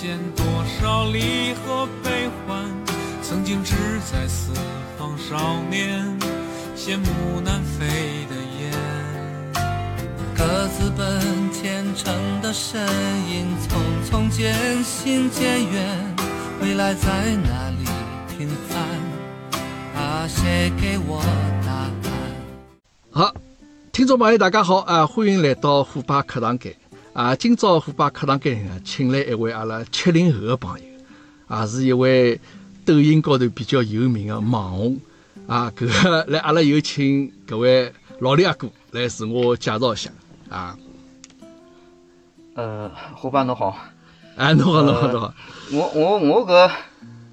间多少离合悲欢，曾经志在四方少年，羡慕南飞的雁。各自奔前程的身影，匆匆渐行渐远，未来在哪里平凡？啊，谁给我答案？好，听众朋友大家好啊，欢迎来到虎爸课堂间啊。今朝虎爸课堂间呢，请来一位阿拉七零后的朋友，啊，是一位抖音高头比较有名的网红啊。搿个来，阿拉有请搿位老李阿哥来自我介绍一下啊。呃，伙伴侬好，哎，侬好，侬好，侬好。我我我搿，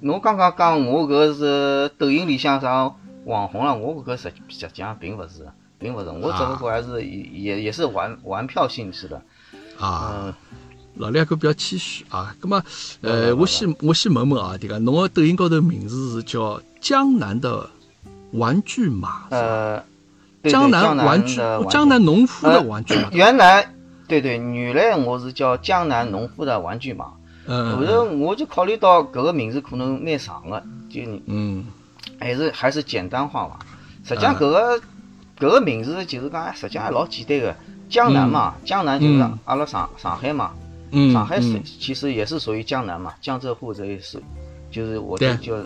侬刚刚讲我搿是抖音里向啥网红了，我搿实实际上并勿是，并勿是，我只不过还是也也也是玩玩票性质的。啊，嗯，老李阿哥比较谦虚啊。葛么，呃，我先我先问问啊，迭个侬个抖音高头名字是叫江南的玩具马，呃，对对江江南玩具，江南农夫的呃玩具马。原来对对，原来我是叫江南农夫的玩具马，嗯后头我就考虑到搿个名字可能蛮长的，就嗯还是还是简单化吧。实际上搿个搿个名字就是讲，实际上也老简单个。江南嘛，江南就是嗯。阿拉上上海嘛，嗯，上海是嗯。其实也是属于江南嘛，江浙沪这一是，就是我就就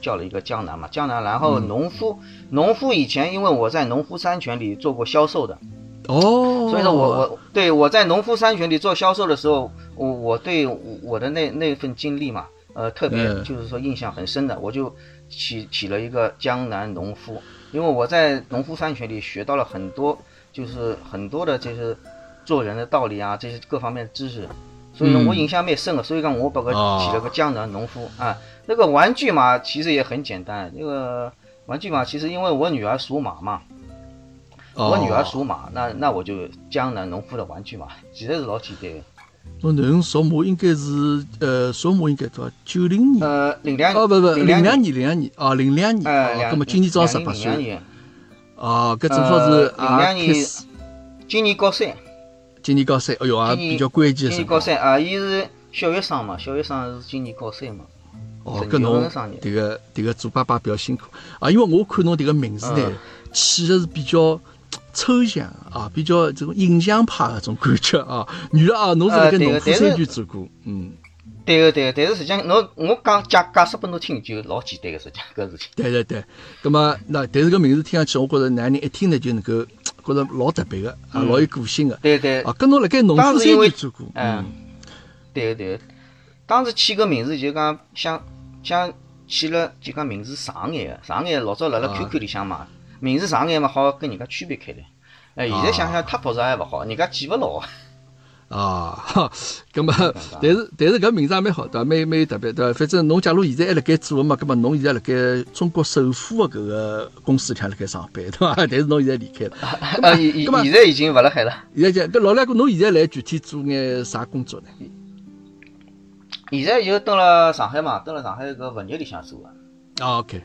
叫了一个江南嘛，江南。然后嗯。农夫，农夫以前因为我在农夫山泉里做过销售的，哦，所以说我我对我在农夫山泉里做销售的时候，我我对我的那那份经历嘛，呃，特别嗯。就是说印象很深的，我就起起了一个江南农夫，因为我在农夫山泉里学到了很多，就是很多的就是做人的道理啊，这些各方面的知识。所以呢，嗯我印象蛮深的，所以讲我把个哦起了个江南农夫啊。那个玩具嘛其实也很简单，那个玩具嘛其实因为我女儿属马嘛，哦我女儿属马，那那我就江南农夫的玩具嘛，其实是老简单的。侬囡恩属马应该是呃属马应该多少？九零年。呃，零两哦不不零零两年，零两年。哦零两年。哎，哦，两葛么今年正好十八岁。哦，搿正好是呃啊零两年开始。今年高三，今年高三，哎哟啊比较关键今。年高三。啊，伊是小学生嘛，小学生是今年高三嘛。哦，搿侬迭个迭个做爸爸比较辛苦。啊，因为我看侬迭个名字呢嗯，起的是比较抽象啊，比较这种印象派的种感觉啊。原来啊，侬是辣盖农夫山泉做过，嗯，对个对个，但是实际上侬我讲解解释拨侬听就老简单个，实际上搿事情。对对对。葛么那但是搿名字听上去，我觉着男人一听呢就能够觉着老特别个啊，老有个性个对对啊。，跟侬辣盖农夫山泉做过，嗯，对个对个，当时起个名字就讲想想起了就讲名字长眼个，长眼老早辣辣啊 QQ 里向嘛，名字长眼嘛好跟人家区别开来。哎，现在想想太复杂还勿好，人家记勿牢。啊，哈，咁么，但是但是搿名字也蛮好，对伐？蛮蛮有特别，对伐？反正侬假如现在还辣盖做个嘛，葛么侬现在辣盖中国首富个搿个公司里向辣盖上班，对伐？但是侬现在离开了，呃，现现在已经勿辣海了。现在讲搿老两哥，侬现在来具体做眼啥工作呢？现在就蹲辣上海嘛，蹲辣上海搿物业里向做个，啊，OK，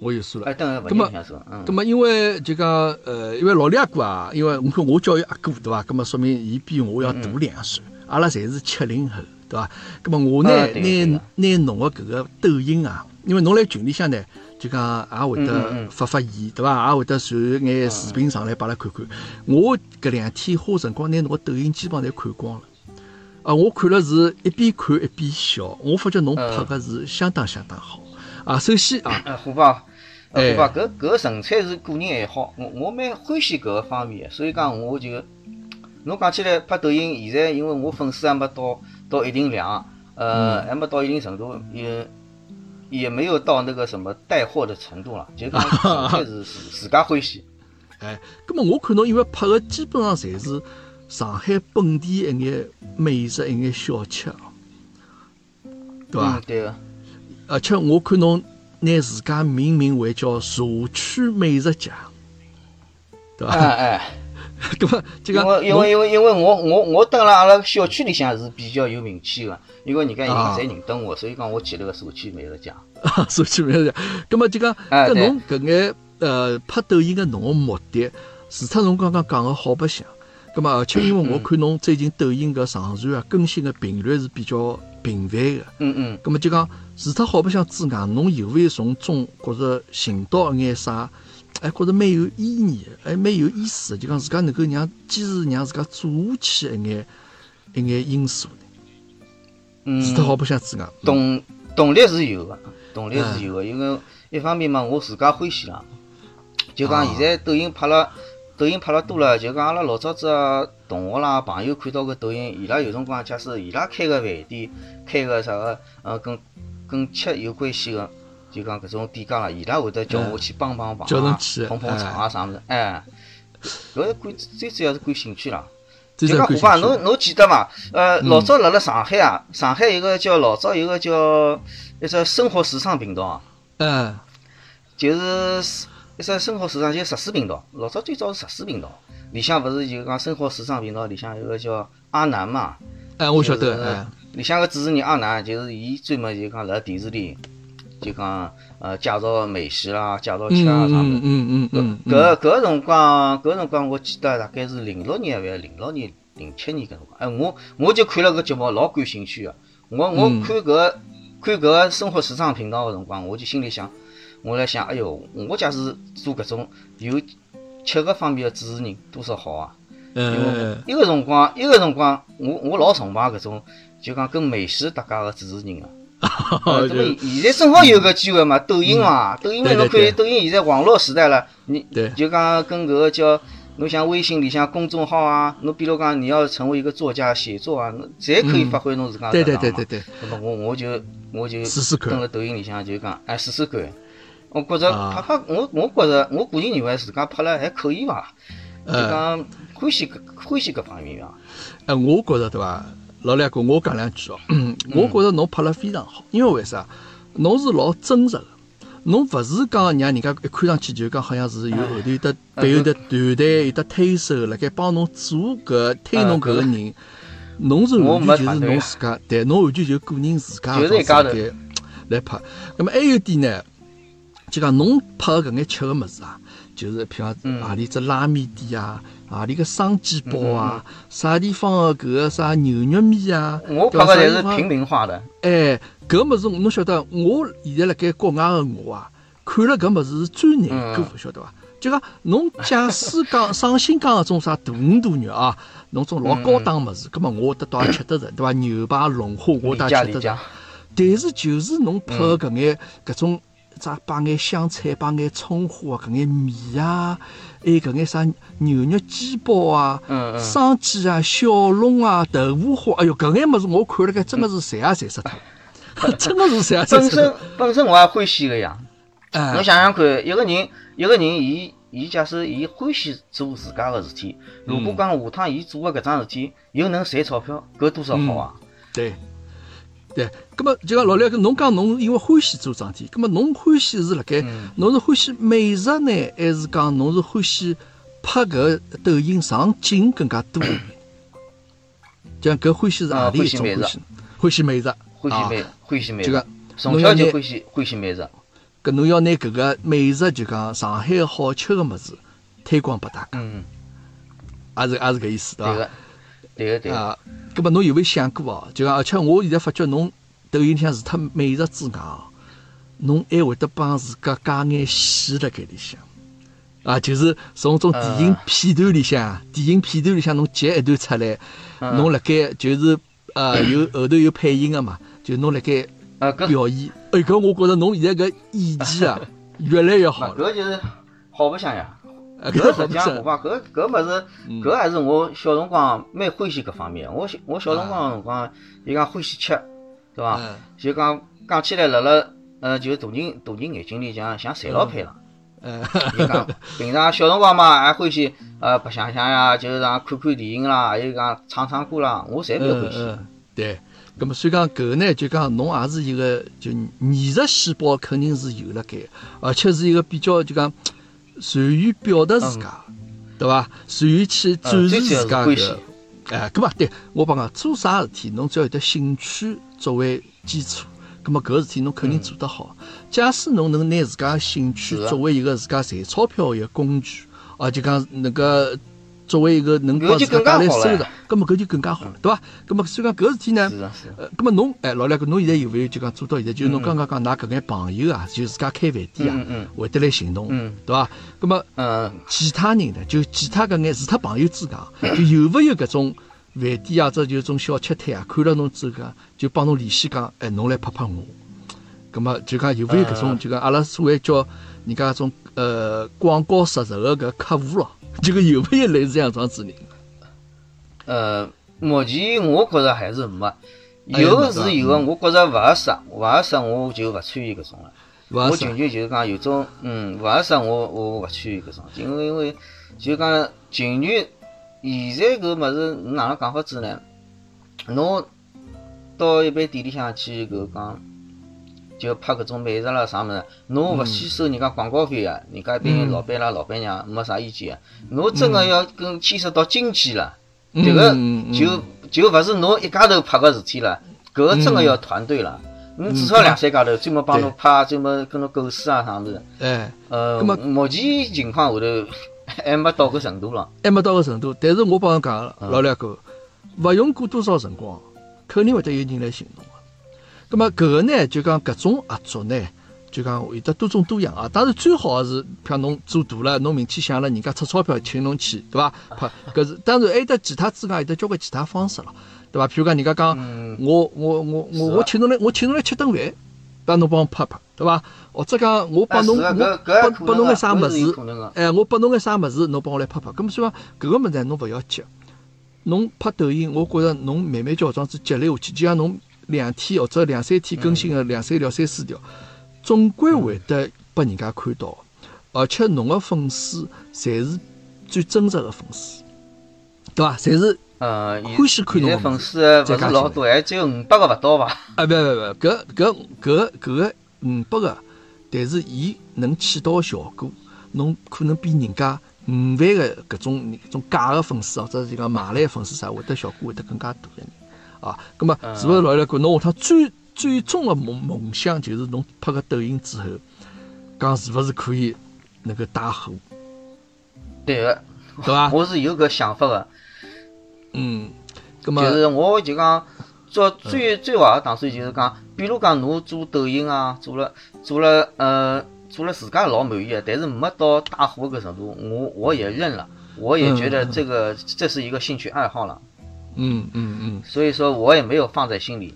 我有数了哎，。蹲辣物咁么因为就讲呃，因为老李阿哥啊，因为我看我叫伊阿哥对伐？咁么说明伊比我要大两岁，阿拉侪是七零后对伐？咁么我呢拿拿侬个搿个抖音啊，因为侬来群里向呢，就讲也会嗯得发发言对伐？也会得传眼视频上来拨阿拉看看。我搿两天花辰光拿侬个抖音基本上侪看光了。啊，我看了是一边看一边笑，我发觉侬嗯拍个是相当相当好啊。首先啊，呃，虎爸，呃，哎虎爸，搿搿纯粹是个人爱好，我我蛮欢喜搿个方面的，所以讲我就，侬讲起来拍抖音，现在因为我粉丝还没到到一定量，呃，嗯还没到一定程度，也也没有到那个什么带货的程度了，就讲 纯粹是自自家欢喜。哎，咁么我看侬因为拍个基本上侪是上海本地一眼美食一眼小吃哦，对伐嗯？？对个。而且我看侬拿自家命名为叫社区美食家，对伐？哎哎，搿么这因个为因为因为因为我我我蹲辣阿拉小区里向是比较有名气个，因为人家人啊侪认得我，所以讲我起了个社区美食家。社区美食家，搿么就讲，搿侬搿眼呃拍抖音个侬个目的，除脱侬刚刚讲个好白相，咁么而且因为我看侬最近抖音搿上传啊更新个频率是比较平凡个。嗯嗯，葛么就讲，除脱好白相之外，侬有没有从中觉着寻到一眼啥？哎，觉着蛮有意义的，哎，蛮有意思个，就讲自家能够让坚持让自家做下去的一眼一眼因素呢？嗯，除脱好白相之外，动动力是有个，动力是有个，因为一方面嘛，我自家欢喜啦，就讲现在抖音拍了，抖音拍了多了，就讲阿拉老早子啊同学啦、朋友看到个抖音，伊拉有辰光假使伊拉开个饭店，开个啥个呃跟跟吃有关系个，就讲搿种店家啦，伊拉会得叫我去帮帮忙啊叫侬去，捧捧场啊啥物事，哎，搿是感最主要是感兴趣啦。就讲虎爸，侬侬记得伐？呃，老早辣辣上海啊，上海有个叫老早有个叫一只生活时尚频道啊，嗯，就是一只生活时尚就十四频道，老早最早是十四频道，里向勿是就讲生活时尚频道里向有个叫阿南嘛，哎，我晓得，哎，里向个主持人阿南，就是伊专门就讲辣电视里就讲呃介绍美食啦，介绍吃啊啥物嗯事。嗯嗯嗯，搿搿个辰光，搿个辰光我记得大概是零六年还是零六年、零七年搿辰光。哎，我我就看了搿节目，老感兴趣个。我我嗯看搿个看搿个生活时尚频道个辰光，我就心里想，我来想，哎哟，我假使做搿种有吃个方面的主持人，多少好啊！因为嗯，一个辰光，一个辰光，我我老崇拜搿种，就讲跟美食搭界个主持人个。呃，这么现在正好有个机会嘛，抖音嘛，抖音嘛，侬看对对对抖音现在网络时代了，你对就讲跟搿个叫，侬像微信里向公众号啊，侬比如讲你要成为一个作家写作啊，侬侪可以发挥侬自家对特长嘛。对对对对，那么我我就我就试试看抖音里向就讲，哎试试看。我觉着啊拍拍，我我觉着我个人认为自家拍了还可以伐，就呃讲欢喜搿欢喜搿方面啊。哎，我觉着对伐？老两哥，我讲两句哦。我觉着侬拍了非常好，因为为啥？侬是老真实个，侬勿是讲让人家一看上去就讲好像是有后头有得背后的团队有得推手辣盖帮侬做搿推侬搿个人，侬是我完全就是侬自家，对，侬完全就个人自家就是一家头来来拍。那么还有点呢，就讲侬拍个搿眼吃个物事啊，就是譬如讲嗯。何里只拉面店啊，何里个生煎包啊，啥地方个搿个啥牛肉面啊，我对伐啥地方拍个侪是平民化的，哎，搿物事侬晓得，我现在辣盖国外个我啊，看了搿物事是最难嗯。过，晓得伐？就讲侬假使讲上新疆搿种啥大鱼大肉啊，侬种老高档物事，葛末我得倒也吃得着，对伐？牛排、龙虾我理倒也吃得着。但是就是侬拍个搿眼搿种咋摆眼香菜，摆眼葱花啊，搿眼面啊，还有搿眼啥牛肉煎包啊，生煎啊、小笼啊、豆腐花，哎哟，搿眼物事我看了该真个是馋也馋死脱，真个是馋也馋 本死脱身。本身我也欢喜个呀。哎侬，想想看，一个人一个人，伊伊假使伊欢喜做自家个事体，如果讲下趟伊做个搿桩事体又能赚钞票，搿多少好啊！对，对，葛么就讲老廖，侬讲侬因为欢喜做桩事体，葛么侬欢喜是辣盖，嗯侬是欢喜美食呢，还是讲侬是欢喜拍搿抖音上镜更加多？就讲搿欢喜是何里一种欢喜？欢喜美食，啊欢喜美欢喜美就讲食，从小就欢喜欢喜美食。搿侬要拿搿个美食就讲上海个好吃个物事推广拨大家，嗯，也是也是搿意思对伐？对个，对个。啊，葛么侬有没有想过哦？就讲，而且我现在发觉侬抖音里向除脱美食之外哦，侬还会得帮自家加眼戏辣盖里向。啊，就是从种电影呃片段里向，电影片段里向侬截一段出来，嗯侬辣盖就是呃有 后头有配音个嘛，就侬辣盖表演。哎，搿我觉着侬现在搿演技啊 越来越好了。搿就是好白相呀。啊 搿实？际上我讲搿搿物事，嗯搿还是我小辰光蛮欢喜搿方面。我小我小辰光辰光伊讲欢喜吃，对伐？嗯就讲讲起来，辣辣呃，就是大人大人眼睛里像像赚老配了。嗯，就讲 平常小辰光嘛，还欢喜呃白相相呀，就是讲看看电影啦，还有讲唱唱歌啦，我侪蛮欢喜。对。咁么所以讲搿个呢，就讲侬也是一个就艺术细胞肯定是有辣盖，而且是一个比较就讲善于表达自家，对伐？善于去展示自家是欢喜搿。哎，咁么对我帮讲，做啥事体侬只要有得兴趣作为基础，搿么搿事体侬肯定做得好。假使侬能拿自家兴趣作为一个自家赚钞票的一个工具，啊，就讲那个作为一个能帮自家带来收入搿么搿就更加好了，对伐？葛么所以讲搿事体呢。呃，葛么侬哎老两个侬现在有没有就讲做到现在？就是侬刚刚讲㑚搿眼朋友啊，就自家开饭店啊会得来寻侬嗯，对伐？葛么呃，其他人呢，就其他搿眼除脱朋友之外，就有勿有搿种饭店啊，这就种小吃摊啊，看了侬之后讲，就帮侬联系讲，哎，侬来拍拍我。葛么就讲有没有搿种呃就讲阿拉所谓叫人家搿种呃广告实实个搿客户咯，这个有没有类似这样这样子人？呃，目前我觉着还是没，有是有个，我觉着勿合适，勿合适我就勿参与搿种了。我勿是仅仅就是讲有种，嗯，勿合适我我勿参与搿种，因为因为就讲情侣现在搿物事哪能讲法子呢？侬到一般店里向去搿讲，就拍搿种美食啦啥物事，侬勿去收人家广告费啊，人家一般老板啦老板娘没啥意见啊。侬真个要跟牵涉到经济了，迭个就就勿是侬一家头拍个事体了，搿个真个要团队了。侬至少两三家头专门帮侬拍，专门跟侬构思啊啥物事。哎。呃，目前情况下头 还没到搿程度了。还没到搿程度，但是我帮侬讲老两口，勿用过多少辰光，肯定会得有人来寻侬个。葛么搿个呢，就讲搿种合作呢，就讲有得多种多样啊。当然最好的是，譬如侬做大了，侬名气响了，人家出钞票请侬去，对伐？拍 搿是当然还有得其他之外，有得交关其他方式了，对伐？譬如讲人家讲，嗯我我我我我请侬来，我请侬来吃顿饭，帮侬帮我拍拍，对伐？或者讲我帮侬我啊是啊搿搿也拨可能啊拨侬个啥物事哎，我拨侬个啥物事，侬帮我来拍拍。咁么所以讲搿个物事侬勿要急，侬拍抖音，我觉着侬慢慢叫这样子积累下去，就像侬两天或者两三天更新个两三条、三四条，总归会得拨人家看到，而且侬个粉丝侪是最真实个粉丝，对伐？侪是呃，欢喜看侬个粉丝勿是老多，还只有五百个勿到伐？啊，不不不，搿搿搿搿个五百个，但是伊能起到个效果，侬可能比人家五万个搿种搿种假个粉丝或者是讲买来个粉丝啥，会得效果会得更加大一点啊。葛么嗯。是勿是老来讲，侬下趟最最终个梦梦想就是侬拍个抖音之后，讲是勿是可以能够带火，对个，对伐？我是有搿想法个，嗯，葛么就是我就讲做最最坏个打算就是讲，比如讲侬做抖音啊，做了做了呃做了自家老满意个，但是没到大火搿程度，我我也认了，我也觉得这个这是一个兴趣爱好了，嗯嗯嗯，所以说我也没有放在心里。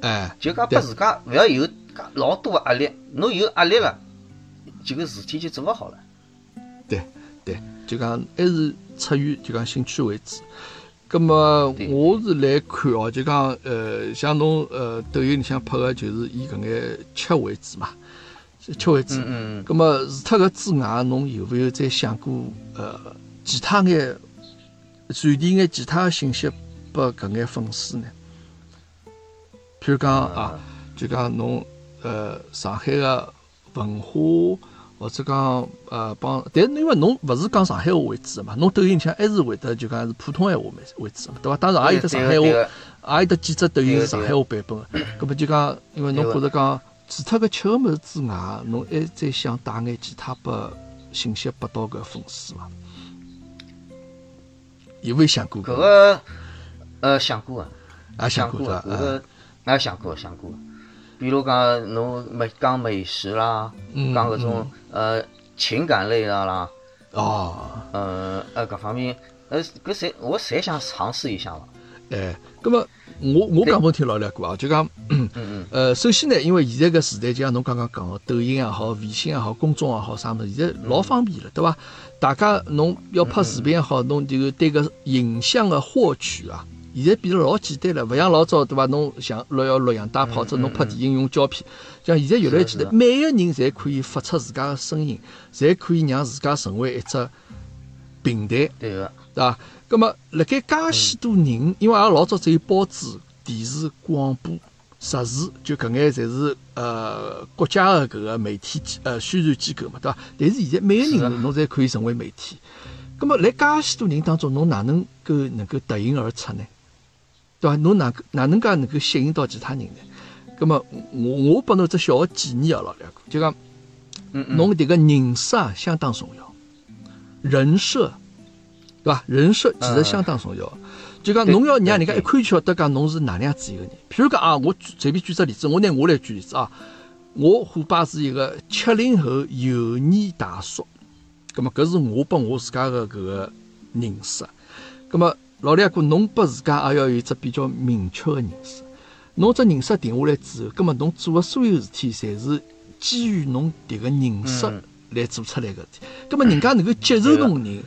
哎，就讲对拨自家勿要有介老多个压力，侬有压力了，这个事体就做勿好了。对对，就讲还是出于就讲兴趣为主。葛么对我是来看哦，就讲呃，像侬呃抖音里向拍个就是以搿眼吃为主嘛，吃为主。嗯嗯葛么除脱搿之外，侬有勿有再想过呃其他眼传递眼其他信息拨搿眼粉丝呢？譬如讲啊，就讲侬呃上海个文化，或者讲呃帮，但是因为侬勿是讲上海话为主个嘛，侬抖音里向还是会得就讲是普通闲话为为主的嘛，对伐？当然也有得上海话，也有得几只抖音是上海话版本的。葛么就讲，因为侬觉着讲，除脱搿吃个物事之外，侬还再想带眼其他拨信息拨到搿粉丝伐？有没有想过搿个呃想过啊，也想过过对伐？个，搿个也想过想过。比如讲侬美讲美食啦，嗯讲搿种呃情感类的啦，哦，呃呃各方面，呃搿侪我侪想尝试一下嘛。哎，葛么我我讲问题老两个啊，就讲。嗯嗯呃，首先呢，因为现在个时代，就像侬刚刚讲个，抖音也好，微信也好，公众也好，啥物事，现在老方便了，对伐？大家侬要拍视频也好，侬这个对个影像的获取啊，现在变得老简单了，勿像老早对伐？侬像录要录像带跑者，侬拍电影用胶片，像现在越来越简单，每个人侪可以发出自家的声音，侪可以让自家成为一只平台。对个，对伐？咁么，辣盖介许多人，因为阿拉老早只有报纸、电视、广播、杂志，就搿眼侪是呃国家的搿个媒体机呃宣传机构嘛，对伐？但是现在每个人侬侪可以成为媒体。咁么，辣介许多人当中，侬哪能够能够脱颖而出呢？对伐？侬哪哪能介能够吸引到其他人呢？咁么，我我拨侬只小个建议啊，老两个，就讲侬迭个人设啊相当重要，人设对伐？人设其实相当重要。就讲侬要让人家一看就晓得讲侬是哪能样子一个人。譬如讲啊，我随便举只例子，我拿我来举例子啊。我虎爸是一个七零后油腻大叔，葛么搿是我拨我自家个搿个认识。葛么老李阿哥，侬拨自家也要有一只比较明确个认识。侬只认识定下来之后，葛么侬做个所有事体，侪是基于侬迭个认识来做出来个事体。葛么人家能够接受侬个人，就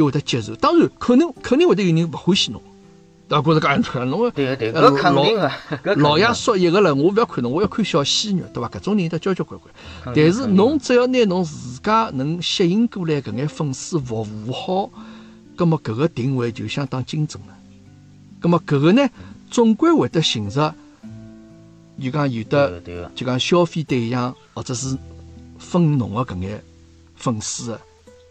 会得接受。当然，可能肯定会得有人勿欢喜侬。对伐？觉着讲出来，侬对对，搿肯定个。老爷说一个了，我勿要看侬，我要看小鲜肉，对伐？搿种人得交交关关。但是侬只要拿侬自家能吸引过来搿眼粉丝服务好，葛末搿个定位就相当精准了。葛末搿个呢，总归会得寻着，就讲有的，就讲消费对象或者是分侬个搿眼粉丝个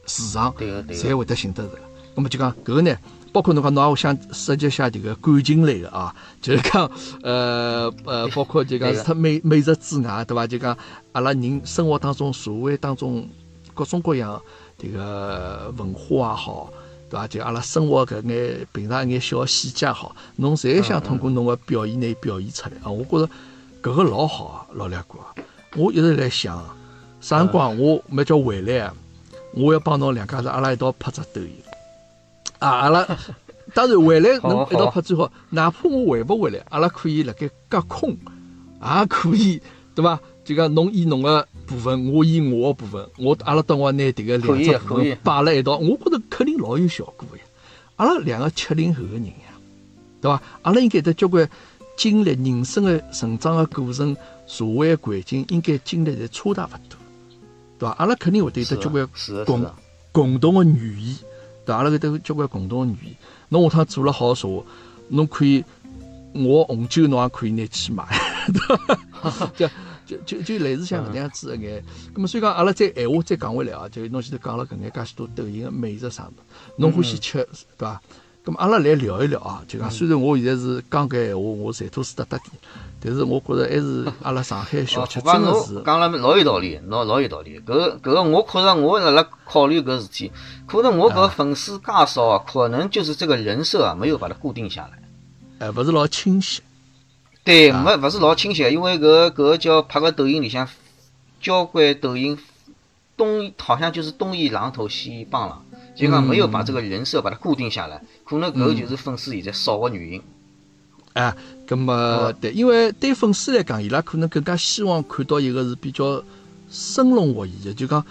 市场，侪会得寻得着。葛末就讲搿个呢。包括侬讲，侬也想涉及下迭个感情类个啊，就是讲，呃呃，包括就讲，除脱美美食之外，对伐？就讲阿拉人生活当中、社会当中各种各样迭个文化也好，对伐？就阿拉生活搿眼平常一眼小细节好，侬侪想通过侬个表现来表现出来啊！我觉着搿个老好啊，老两哥，我一直在想，啥辰光我没叫回来，我要帮侬两家子阿拉一道拍只抖音。啊，阿拉 当然回来能一道拍最好，哪怕我回不回来，阿拉可以辣盖隔空，也可以，对伐？就讲侬演侬个部分，我演我个部分，我阿拉等我拿迭个两只部分摆辣一道，我觉着肯定老有效果呀。阿拉两个七零后个人呀，对伐？阿拉应该得交关经历人生个成长个过程，社会环境应该经历侪差大勿多，对伐？阿拉肯定会得有得交关共共同个语言。对阿拉搿都交关共同语言。侬下趟做了好茶，侬可以，我红酒侬也可以拿去买，对伐？就就就就类似像搿能样子一眼。咁么所以讲，阿拉再闲话再讲回来啊，就侬前头讲了搿眼介许多抖音个美食啥物事，侬欢喜吃，对伐？咁阿拉来聊一聊啊，就讲虽然我现在是讲搿闲话，我馋吐是得得点。但是我觉着还是 阿拉上海小吃真的是讲了老有道理，老老有道理。搿搿个我觉着我辣辣考虑搿事体，可能我搿粉丝介少啊，可能就是这个人设啊没有把它固定下来，哎，勿是老清晰。对，没勿是老清晰，因为搿搿个叫拍个抖音里向，交关抖音东好像就是东一榔头西一棒了，就讲没有把这个人设把它固定下来，可能搿就是粉丝现在少个原因。啊，咁么对，因为对粉丝来讲，伊拉可能更加希望看到一个是比较生龙活现的，就讲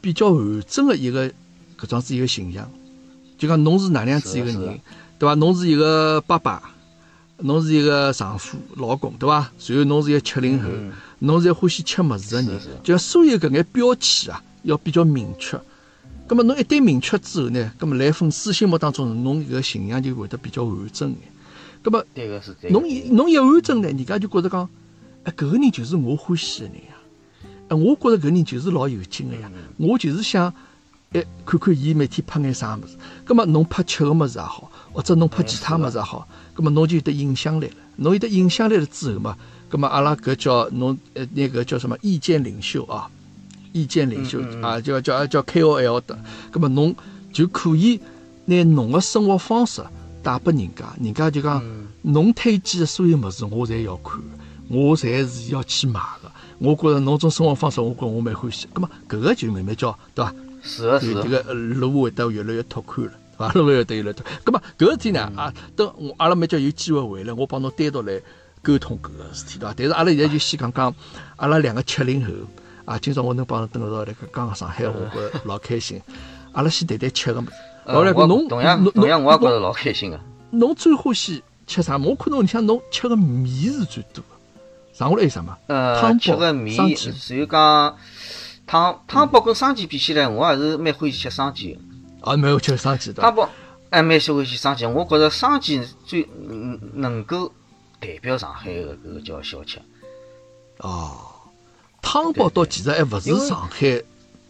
比较完整的一个搿种子一个形象。就讲侬是哪能样子一个人，对伐？侬是一个爸爸，侬是一个丈夫、老公，对伐？然后侬是一个七零后，侬是欢喜吃物事的人，就所有搿眼标签啊，要比较明确。咁么侬一旦明确之后呢，咁么来粉丝心目当中，侬搿个形象就会得比较完整眼。咁么，侬一侬一完整呢，人家就觉着讲，哎，搿个人就是我欢喜个人呀。哎，我觉着搿人就是老有劲个呀。我就是想，哎，看看伊每天拍眼啥物事。咁么侬拍吃个物事也好，或者侬拍其他物事也好，咁么侬就有得影响力了。侬有得影响力了之后嘛，咁么阿拉搿叫侬呃那个叫什么意见领袖啊？意见领袖啊，叫叫叫 KOL 的。咁么侬就可以拿侬个生活方式。带拨人家，人家就讲，侬推荐的所有物事，我侪要看，我侪是要去买的。我觉着侬种生活方式，我觉我蛮欢喜。咁么，搿个就慢慢叫，对伐？是的，是的。这个路会得越来越拓宽了，对伐？路会得越来越拓。咁么，搿事体呢？啊，等我阿拉没叫有机会回来，我帮侬单独来沟通搿个事体，对伐？但是阿拉现在就先讲讲，阿拉两个七零后啊，今朝我能帮侬等到来讲讲上海话，我觉老开心。阿拉先谈谈吃个物事。老来个，侬同样同样，我也觉着老开心个。侬最欢喜吃啥？我看到里向侬吃个面是最多个，剩下来有啥嘛？呃，吃个面，只有讲汤汤包跟生煎比起来，我还是蛮欢喜吃生煎个。啊，蛮欢喜吃生煎的。汤包还蛮喜欢吃生煎，我觉着生煎最能够代表上海个搿个叫小吃。哦，汤包倒其实还勿是上海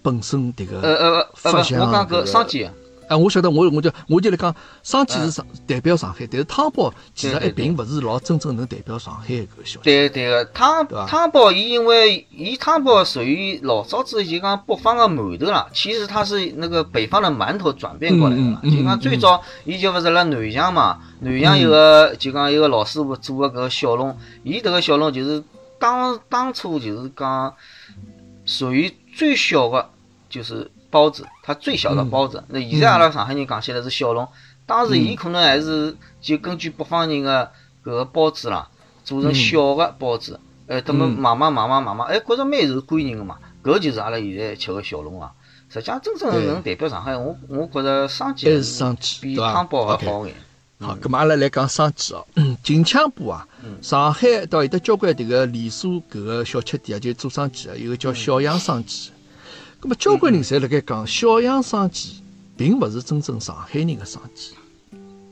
本身迭个。呃呃呃，不，我讲搿生煎。哎，我晓得，我我就我就来讲，生煎是上代表上海，但是汤包其实还并勿是老真正能代表上海搿个消息。对对个，汤汤包，伊因为伊汤包属于老早子就讲北方个馒头啦，其实它是那个北方的馒头转变过来的啦。嗯嗯嗯就讲最早，伊就勿是辣南翔嘛，南翔有个就讲有个老师傅做个搿个小笼，伊迭个小笼就是当当初就是讲属于最小个，就是包子，它最小的包子。那现在阿拉上海人讲起来是小笼，当时伊可能还是就根据北方人的搿个包子啦，做成小的包子，哎，那么嗯。慢慢慢慢慢慢，哎，觉着蛮受欢迎的嘛。搿就是阿拉现在吃个小笼啊。实际上，真正对。能代表上海，我我觉着生还煎是生煎比汤包还好眼。好，咁么阿拉来讲生煎哦。近腔部啊，上海到有得交关迭个连锁搿个小吃店啊，就做生煎啊，有个叫小杨生煎。咁么交关人侪辣盖讲，小杨生煎并勿是真正上海人个生煎。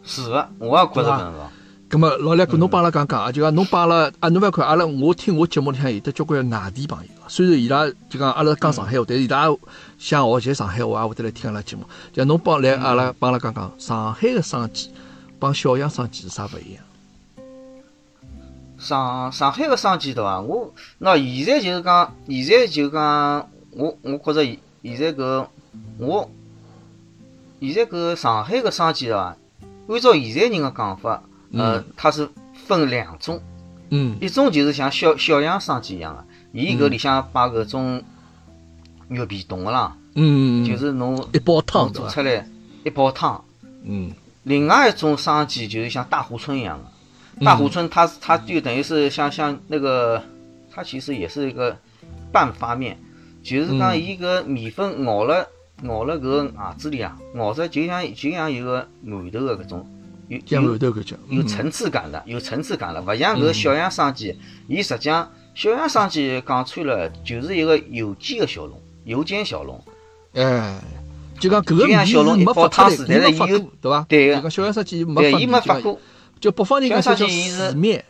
是个，我也觉着搿能个。咁么老梁哥，侬帮阿拉讲讲啊，就讲侬帮阿拉啊，侬勿要看阿拉，我听我节目里向有得交关外地朋友啊，虽然伊拉就讲阿拉讲上海话，但是伊拉想学习上海话，也会得来听阿拉节目。就侬帮来阿拉帮阿拉讲讲，上海个生煎帮小杨生煎是啥勿一样？上上海个生煎对伐？我那现在就是讲，现在就讲，我我觉着现在搿我现在搿上海个生煎啊？按照现在人个讲法，呃，它是分两种，嗯一种就是像小小杨生煎一样个，伊搿里向把搿种肉皮冻个啦，嗯，就是侬一煲汤？做出来一煲汤。嗯另外一种生煎就是像大湖村一样的，大湖村它它就等于是像像那个，它其实也是一个半发面，就是讲嗯伊个面粉熬了熬了搿个牙子里啊，熬着就像就像有个馒头个搿种，有馒头感觉，嗯有层次感的，有层次感的，勿像搿个小杨生煎，伊实际上小杨生煎讲穿了就是一个有机的小笼，油煎小笼。哎，就讲搿个米是没发汤水但是伊有过，对伐？对个小杨生煎没对，发伊没发过。就北方人讲小叫杨生煎伊是死面，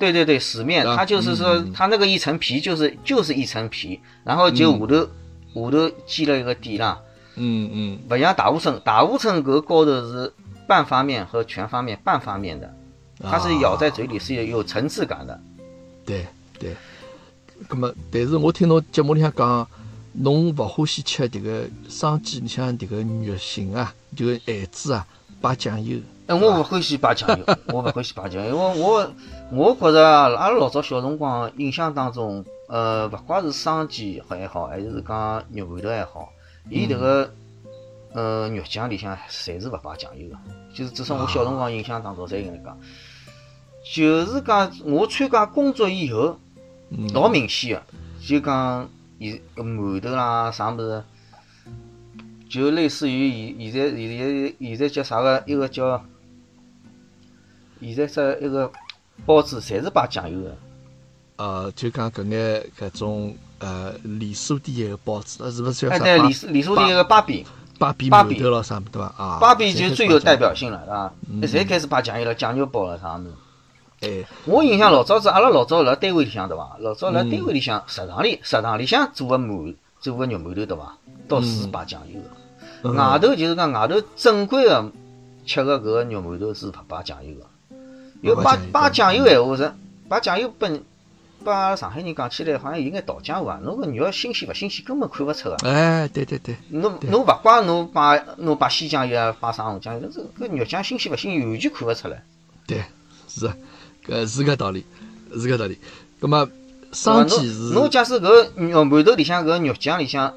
对对对，死面，啊它就是说嗯，它那个一层皮就是就是一层皮，然后就下头下头系了一个底啦，嗯嗯，不像大乌春，大乌春搿高头是半发面和全发面，半发面的，它是咬在嘴里是有有层次感的。对对。葛么，但是我听侬节目里向讲，侬勿欢喜吃迭个生煎里向迭个肉馅啊，就馅子啊，摆酱油。哎，我勿欢喜摆酱油，我勿欢喜摆酱油，因为我我觉着啊阿拉老早小辰光印象当中，呃，勿怪是生煎还好，还是讲肉馒头还好，伊迭个呃肉酱里向侪是勿摆酱油个，就是至少我小辰光印象当中侪搿能讲。就是讲我参加工作以后，嗯，老明显个，就讲现搿馒头啦啥物事，就类似于现现在现在现在叫啥个一个叫，现在只一个包子侪是摆酱油个，呃，就讲搿眼搿种呃连锁店个包子，呃是勿是叫哎对，啥巴李李书店一个芭比，芭比馒头咯啥物事对伐？啊，芭比就最有代表。性了，啊，嗯侪开始摆酱油了，酱油包了啥物事。哎，我印象老早子，阿拉老早辣单位里向对伐？老早辣嗯单位里向食堂里，食堂里向做个馒，做个肉馒头对伐？倒是摆酱油个。嗯外头就是讲外头正规个吃个搿个肉馒头是勿摆酱油个，因为摆摆酱油闲话是摆酱油本，把阿拉上海人讲起来好像有眼倒浆话，侬搿肉新鲜勿新鲜根本看勿出个。哎，对对对，侬侬勿怪侬摆侬摆鲜酱油啊，摆啥红酱油，这搿肉酱新鲜勿新鲜完全看勿出来。对，是啊，搿是搿道理，是搿道理。葛么对伐生煎是侬侬假使搿肉馒头里向搿肉酱里向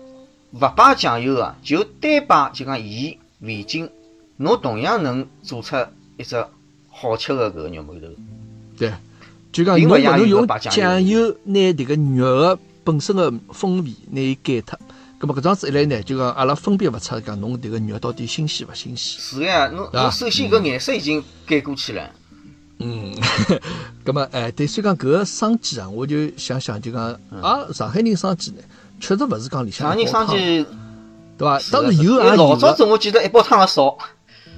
勿摆酱油个，就单摆就讲盐、味精，侬同样能做出一只好吃个搿个肉馒头。对，就讲侬勿能用酱油拿迭个肉个本身个风味拿伊改脱。葛么搿桩子一来呢，就讲阿拉分辨勿出讲侬迭个肉到底新鲜勿新鲜。是个呀，侬侬首先搿颜色已经改过去了。嗯，葛么哎，对，所以讲搿个生煎啊，我就想想就讲啊，上海人生煎呢，确实勿是讲里向上人一煲汤，生煎对伐？是当然有也有老早的子我记得一煲汤也少，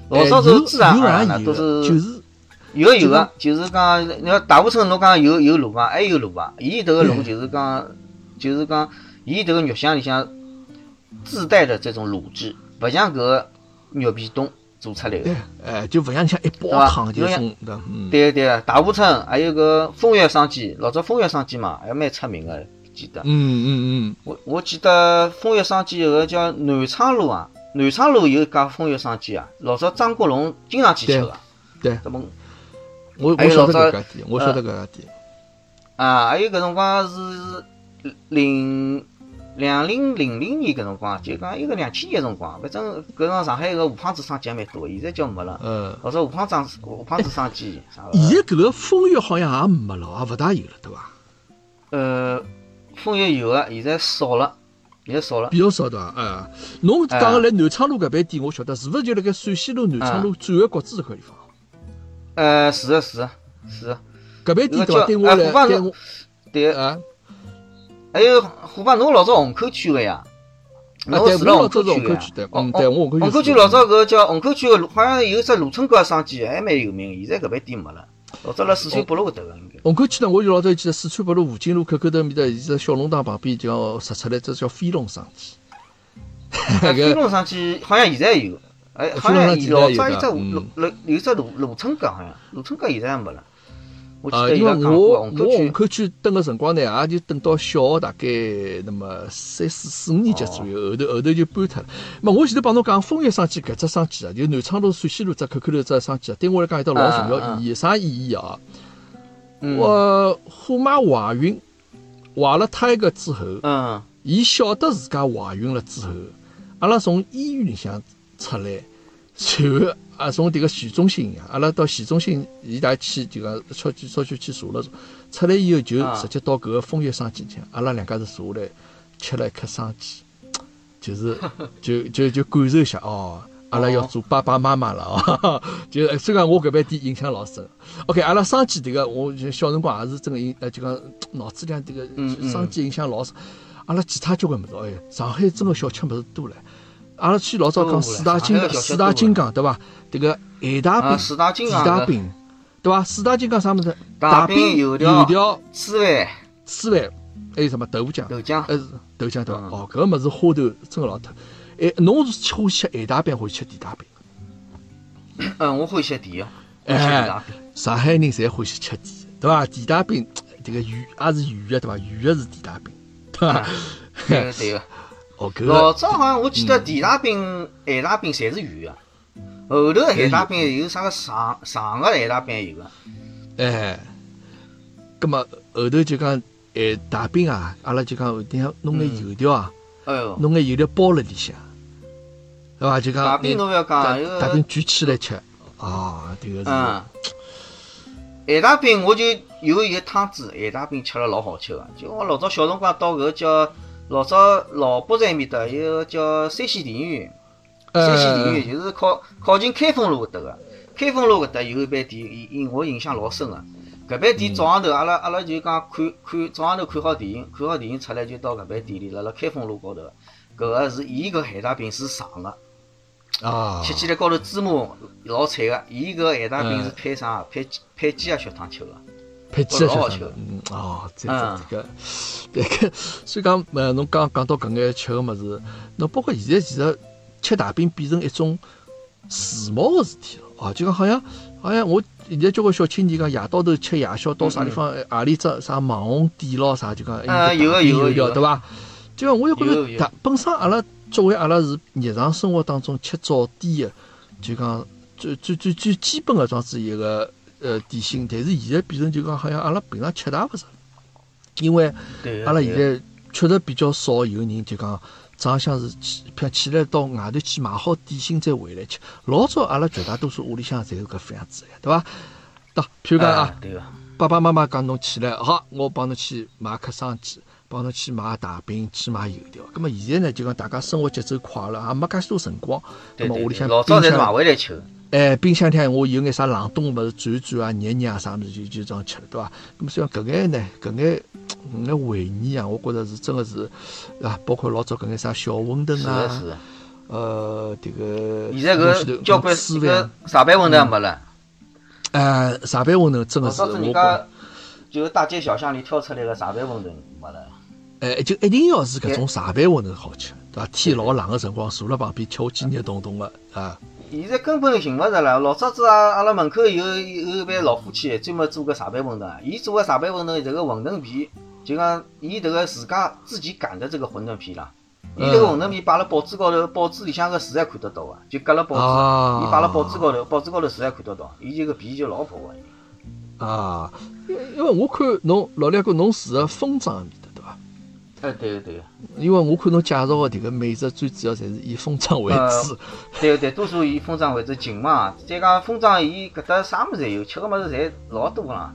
老哎早子有自然而然有也有的都的，就是有有个，就是讲，你看大部村侬讲有有卤啊，还有卤啊。伊迭个卤就是讲，就是讲，伊迭个肉香里向自带的这种卤汁，勿像搿个肉皮冻做出来的。哎，就勿像像一包吧汤就送的，嗯，对对，大湖村还有个风月生煎，老早风月生煎嘛，还蛮出名的，记得。嗯嗯嗯，我我记得风月生煎有个叫南昌路啊，南昌路有一家风月生煎啊，老早张国荣经常去吃的。对，怎么我我晓得搿家店，我晓得搿家店，啊？还有搿辰光是零两零零零年搿辰光，就讲一个两千年辰光，反正搿辰光上海个胡胖子生煎蛮多，现在叫没了。嗯。老早胡胖子胡胖子商机啥个？现在搿个风月好像也没了，也勿大有了，对伐？呃，风月有个，现在少了，现在少了。比较少对伐？哎，侬讲个来南昌路搿爿店，我晓得是勿是就辣盖陕西路南昌路转个角子搿块地方？呃，是的，是的，是的。搿爿店对伐？那个叫对我来，哎虎坊路对我对，啊，还有虎坊，侬老早虹口区个呀？啊，对，侬住辣我老早是虹口区个呀虹口区的，虹嗯，对，我虹口虹口区老早搿个叫虹口区个路，好像有只卢春糕生煎还蛮有名，现在搿爿店没了。老早辣四川北路搿搭个应该。虹口区呢，我就老早记得四川北路武进路口口头面搭，现在小龙堂旁边就要杀出来，只叫飞龙生煎。飞龙生煎好像现在有，哎，好像生煎现在老早有只有的嗯卢卢有只卢卢春糕，好像卢春糕现在也没了。我记啊，因为我我虹口区虹口区蹲个辰光呢，也就等到小学大概那么三四四五年级左右，后头后头就搬脱了。么我前头帮侬讲枫叶生煎搿只生煎啊，就南昌路陕西路只口口头只生煎啊，对我来讲有得老重要意义。啥意义啊？嗯我虎妈怀孕，怀了胎个之后，嗯伊晓得自家怀孕了之后，阿拉从医院里向出来，随后啊从迭个徐中心呀，阿拉到徐中心，伊拉去就讲小区小区去查了查，出来以后就啊直接到搿个风月生煎去，阿拉两家头坐下来吃了一颗生煎，就是 就就就感受一下哦。阿拉要做爸爸妈妈了哦，就虽然我搿边店印象老深。OK，阿拉生煎迭个，我就小辰光也是真个印，呃，就讲脑子里向迭个生煎印象老深。阿拉其他交关物事，哎，上海真个小吃物事多了。阿拉去老早讲四大金刚，四大金刚对伐？迭个咸大啊，饼、四大金地刚的大饼，对伐？四大金刚啥物事？大饼、油条油条、粢饭、粢饭，还有什么豆腐浆？豆浆。还是豆浆对伐？嗯哦，搿个物事花头真个老特。哎，侬是欢喜吃咸大饼，欢喜吃地大饼？嗯，我欢喜吃甜的，哎。上海人侪欢喜吃甜的，对伐？地大饼迭个圆也是圆的，对伐？圆的是地大饼，对伐？对个。哦，搿老早好像我记得地大饼、咸大饼侪是圆的，后头的咸大饼有啥个长长个咸大饼有个。哎，葛末后头就讲咸大饼啊，阿拉就讲后头要弄眼油条啊，弄眼油条包辣里向，对伐？就讲大饼侬勿要大讲，有大饼卷起来吃，啊，迭个是嗯，咸大饼我就有一个汤子，咸大饼吃了老好吃个。就我老早小辰光到搿个叫老早老北站埃面搭有个叫山西电影院，山西电影院就是靠靠近开封路搿搭个。开封路搿搭有一爿店，印印我印象老深个。搿爿店早上头，阿拉阿拉就讲看看早上头看好电影，看好电影出来就到搿爿店里，辣辣开封路高头。搿个是伊搿咸大饼是长个，啊，吃起来高头芝麻老脆个。伊搿咸大饼是配啥？配配鸡鸭血汤吃个。配鸡的老好吃，嗯，哦，这个这个，所以讲，呃，侬刚讲到搿眼吃个物事，侬包括现在其实吃大饼变成一种时髦个事体了，哦，就讲好像好像我现在交关小青年讲夜到头吃夜宵，到啥地方何里只啥网红店咯啥，就讲啊有个有个有对伐？就讲我就觉着大本身阿拉作为阿拉是日常生活当中吃早点的，就讲最最最最基本个装子一个呃点心，但是现在变成就讲好像阿拉平常吃大勿着，因为对。阿拉现在确实比较少有人就讲早浪向是起，譬如起来到外头去买好点心再回来吃。老早阿拉绝大多数屋里向侪是搿副样子个，对伐？到譬如讲啊啊，，对个。爸爸妈妈讲侬起来，好，我帮侬去买颗生煎，帮侬去买大饼，去买油条。咁么现在呢，就讲大家生活节奏快了，也没介许多辰光。对对对，葛么屋里向老早侪是买，回来吃。哎，冰箱里向我有眼啥冷冻物事转一转啊、热热啊啥物事就就这样吃了，对伐？那么所以讲搿眼呢，搿眼搿眼回忆啊，我觉着是真个是啊，包括老早搿眼啥小馄饨，啊是，的。呃，迭个现在搿交关搿粢饭啊，茶板馄饨也没了。哎，茶板馄饨真老个是我觉早子人家就大街小巷里挑出来个茶板馄饨没了。哎，就一定要是搿种茶板馄饨好吃，对伐？天老冷个辰光，坐辣旁边吃下鸡热彤彤个啊。现在根本寻勿着了。老早子啊，阿拉门口有有一对老夫妻，专门做个茶杯馄饨。伊做个茶杯馄饨，迭个馄饨皮就讲伊迭个自家自己擀的这个馄饨皮啦。伊迭个馄饨皮摆辣报纸高头，报纸里向个字还看得到个，就隔了报纸，伊摆辣报纸高头，报纸高头字还看得到。伊这个皮就老薄个。啊，因因为我看侬老两个侬住个丰庄埃面搭，对伐？哎，对个对个。因为我看侬介绍个迭个美食，最主要侪是以丰庄为主。对个对，多数以丰庄为主近嘛。再讲丰庄，伊搿搭啥物事侪有，吃个物事侪老多啦。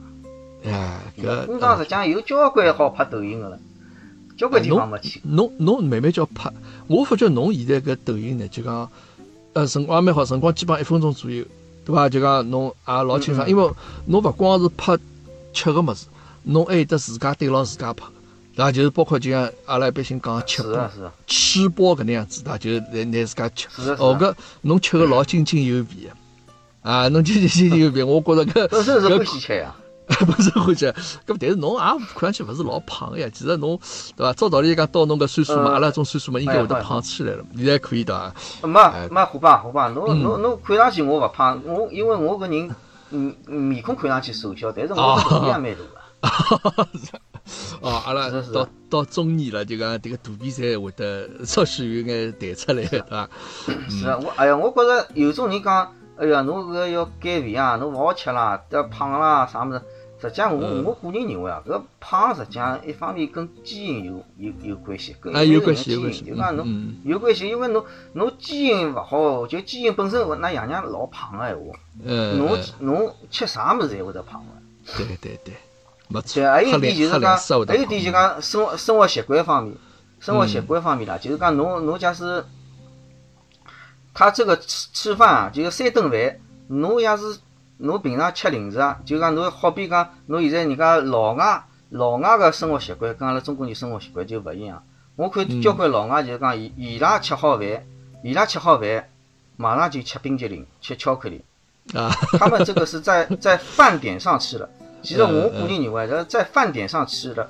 哎，搿丰庄实际上有交关好拍抖音个了。交关地方没去。侬侬慢慢叫拍，我发觉侬现在搿抖音呢，就讲，呃，辰光也蛮好，辰光基本上一分钟左右，对伐？就讲侬也老清爽，因为侬勿光是拍吃个物事，侬还有得自家对牢自家拍，对伐？就是包括就像阿拉一般性讲吃播，吃播搿能样子，对伐？就是拿拿自家吃，哦，搿侬吃个老津津有味个，啊，侬津津津津有味，我觉着搿 本身是欢喜吃呀。不是欢喜，搿但是侬也看上去勿是老胖个呀。其实侬对伐？照道理讲，到侬搿岁数嘛，阿拉种岁数嘛，应该会得胖起来了。现在可以的。没没，虎爸虎爸，侬侬侬看上去我勿胖，我因为我搿人嗯面孔看上去瘦小，但是我肚皮也蛮大个。哦，阿拉到到中年了，就讲迭个肚皮才会得稍许有眼弹出来，对伐？是啊，我哎呀，我觉着有种人讲，哎呀，侬搿要减肥啊，侬勿好吃啦，要胖啦，啥物事？实际上，我我个人认为啊，搿胖实际上一方面跟基因有有有关系，跟有关系有关系。就讲侬有关系，因为侬侬基因勿好，就基因本身那爷娘老胖个闲话，侬侬吃啥物事侪会得胖个。对对对，没错。还有一点就是讲，还有一点就讲生活生活习惯方面，生活习惯方面啦，就是讲侬侬假使他这个吃吃饭啊，就是三顿饭，侬要是。侬平常吃零食啊，就讲侬好比讲，侬现在人家老外老外个生活习惯跟阿拉中国人生活习惯就勿一样。我看交关老外就是讲，伊伊拉吃好饭，伊拉吃好饭，马上就吃冰激凌、吃巧克力。啊，他们这个是在在饭点上吃的。其实我个人认为，在在饭点上吃的，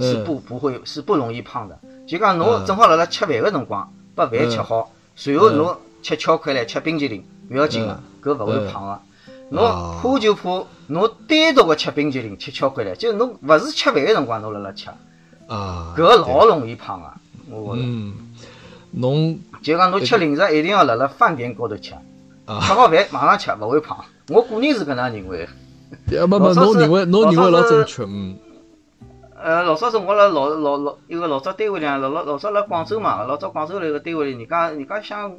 是不不会是不容易胖的。就讲侬正好辣辣吃饭个辰光，把饭吃好，随后侬吃巧克力、吃冰激凌，勿要紧个，搿勿会胖个。侬怕就怕侬单独个吃冰淇淋、吃巧克力，就侬勿是吃饭个辰光侬辣辣吃，啊，搿老容易胖啊！我嗯，侬就讲侬吃零食一定要辣辣饭点高头吃，吃好饭马上吃勿会胖。我个人是搿能认为。呃，没没，侬认为侬认为老正确，嗯。呃，老早子我辣老老老一个老早单位里，老老老早辣广州嘛，老早广州那个单位里，人家人家想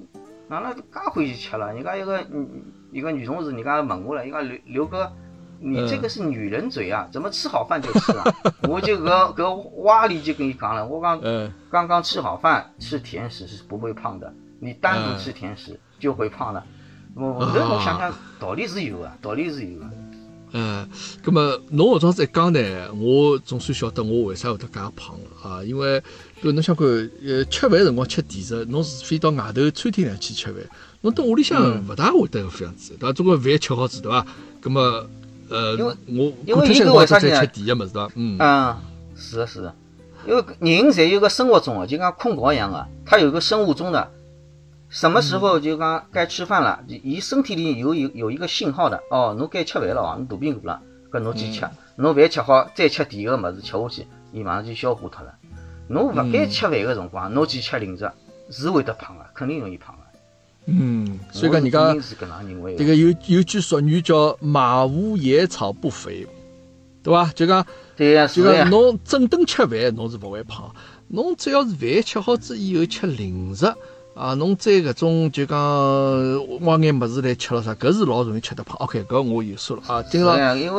哪能介欢喜吃了，人家一个嗯。一个女同事，你刚才问我了，一个刘刘哥，你这个是女人嘴啊，怎么吃好饭就吃啊？我就搿搿哇里就跟你讲了，我刚刚刚吃好饭，吃甜食是不会胖的，你单独吃甜食就会胖了。我我我想想，道理是有啊，道理是有啊。嗯，那么侬搿种子一讲呢，我总算晓得我为啥会得介胖了啊？因为搿侬想看，呃，吃饭辰光吃甜食，侬除非到外头餐厅里去吃饭。侬到屋里向勿大会得搿副样子，对伐？总归饭吃好子，对伐？葛么，呃，我因为个为啥再吃甜个物事，对伐？嗯，嗯，是的，是的，因为人侪有个生物钟啊，就像困觉一样的，他有个生物钟的，什么时候就讲该吃饭了，伊身体里有有有一个信号的，哦，侬该吃饭了哦，侬肚皮饿了，搿侬去吃，侬饭吃好再吃甜个物事吃下去，伊马上就消化脱了。侬勿该吃饭个辰光，侬去吃零食，是会得胖个，肯定容易胖个。嗯，所以讲人家这个有有句俗语叫“马无野草不肥”，对伐？就讲，对呀，就讲侬整顿吃饭，侬是勿会胖。侬只要是饭吃好之以后吃零食。啊，侬再搿种就讲挖眼物事来吃了啥，搿是老容易吃得胖。OK，搿我有数了啊。今朝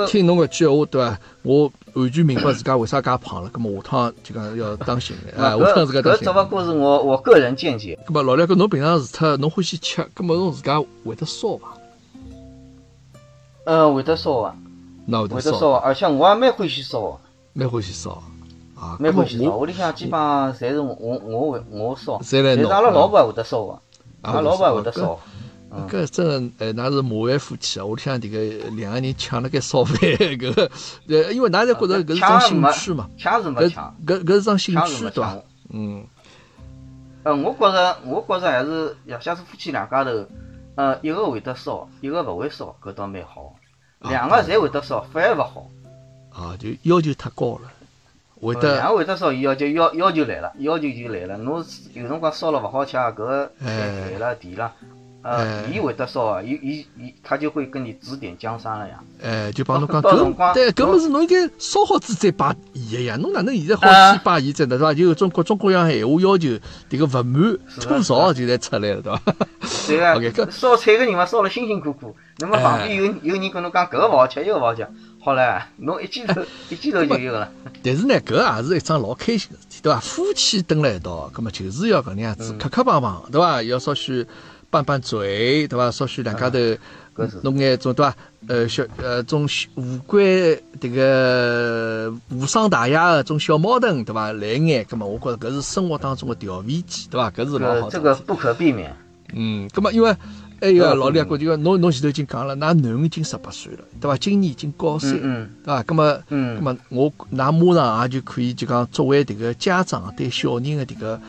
听侬搿句闲话，对伐？我完全明白自家为啥介胖了。葛末下趟就讲要当心眼啊。下趟自家当心。搿只不过是我我个人见解。葛末老两个，侬平常除脱侬欢喜吃，葛末侬自家会得烧伐？嗯，会得烧啊。那会得烧，而且我也蛮欢喜烧。蛮欢喜烧。啊，蛮欢喜烧，屋里向基本上侪是我我会我烧，但是阿拉老婆也会得烧个，阿拉老婆也会得烧。搿真个，哎，㑚是麻烦夫妻啊！屋里向迭个两个人抢了该烧饭，搿呃，因为㑚侪觉着搿是桩兴趣嘛，抢是没抢，搿搿是桩兴趣对伐？嗯。呃，我觉着，我觉着还是，要假使夫妻两家头，呃，一个会得烧，一个勿会烧，搿倒蛮好。两个侪会得烧，反而勿好。啊，就要求太高了，会呃得也会得烧，伊要求要要求来了，要求就来了。侬有辰光烧了勿好吃，搿个哎饭了甜了，哎呃，伊会得烧啊，伊伊伊，他就会跟你指点江山了呀。哎，就帮侬讲，搿辰光对搿侬物事侬应该烧好子再摆伊个呀，侬哪能现在好啊先摆伊再呢，对伐？就有种各种各样闲话要求，迭个勿满吐槽就来出来了，对伐？对个烧菜个人嘛，烧了辛辛苦苦，那么旁边有有人跟侬讲搿个勿好吃，伊个勿好吃，好唻，侬一记头 一记头就有了。但是呢，搿也是一桩老开心个事体，对伐？夫妻蹲辣一道，葛末就是要搿能样子嗯磕磕碰碰，对伐？要稍许拌拌嘴，对伐？稍许两家头弄眼种对伐？呃，小呃种小无关迭个无伤大雅个种小矛盾，对伐？来眼，葛末我觉着搿是生活当中个调味剂，对伐？搿是老好这个不可避免。嗯，葛末因为还有个嗯老李啊哥就讲，侬侬前头已经讲了，㑚囡恩已经十八岁了，对伐？今年已经高三，对伐？葛末，葛嗯末我㑚马上也就可以就讲作为迭个家长对小人的迭个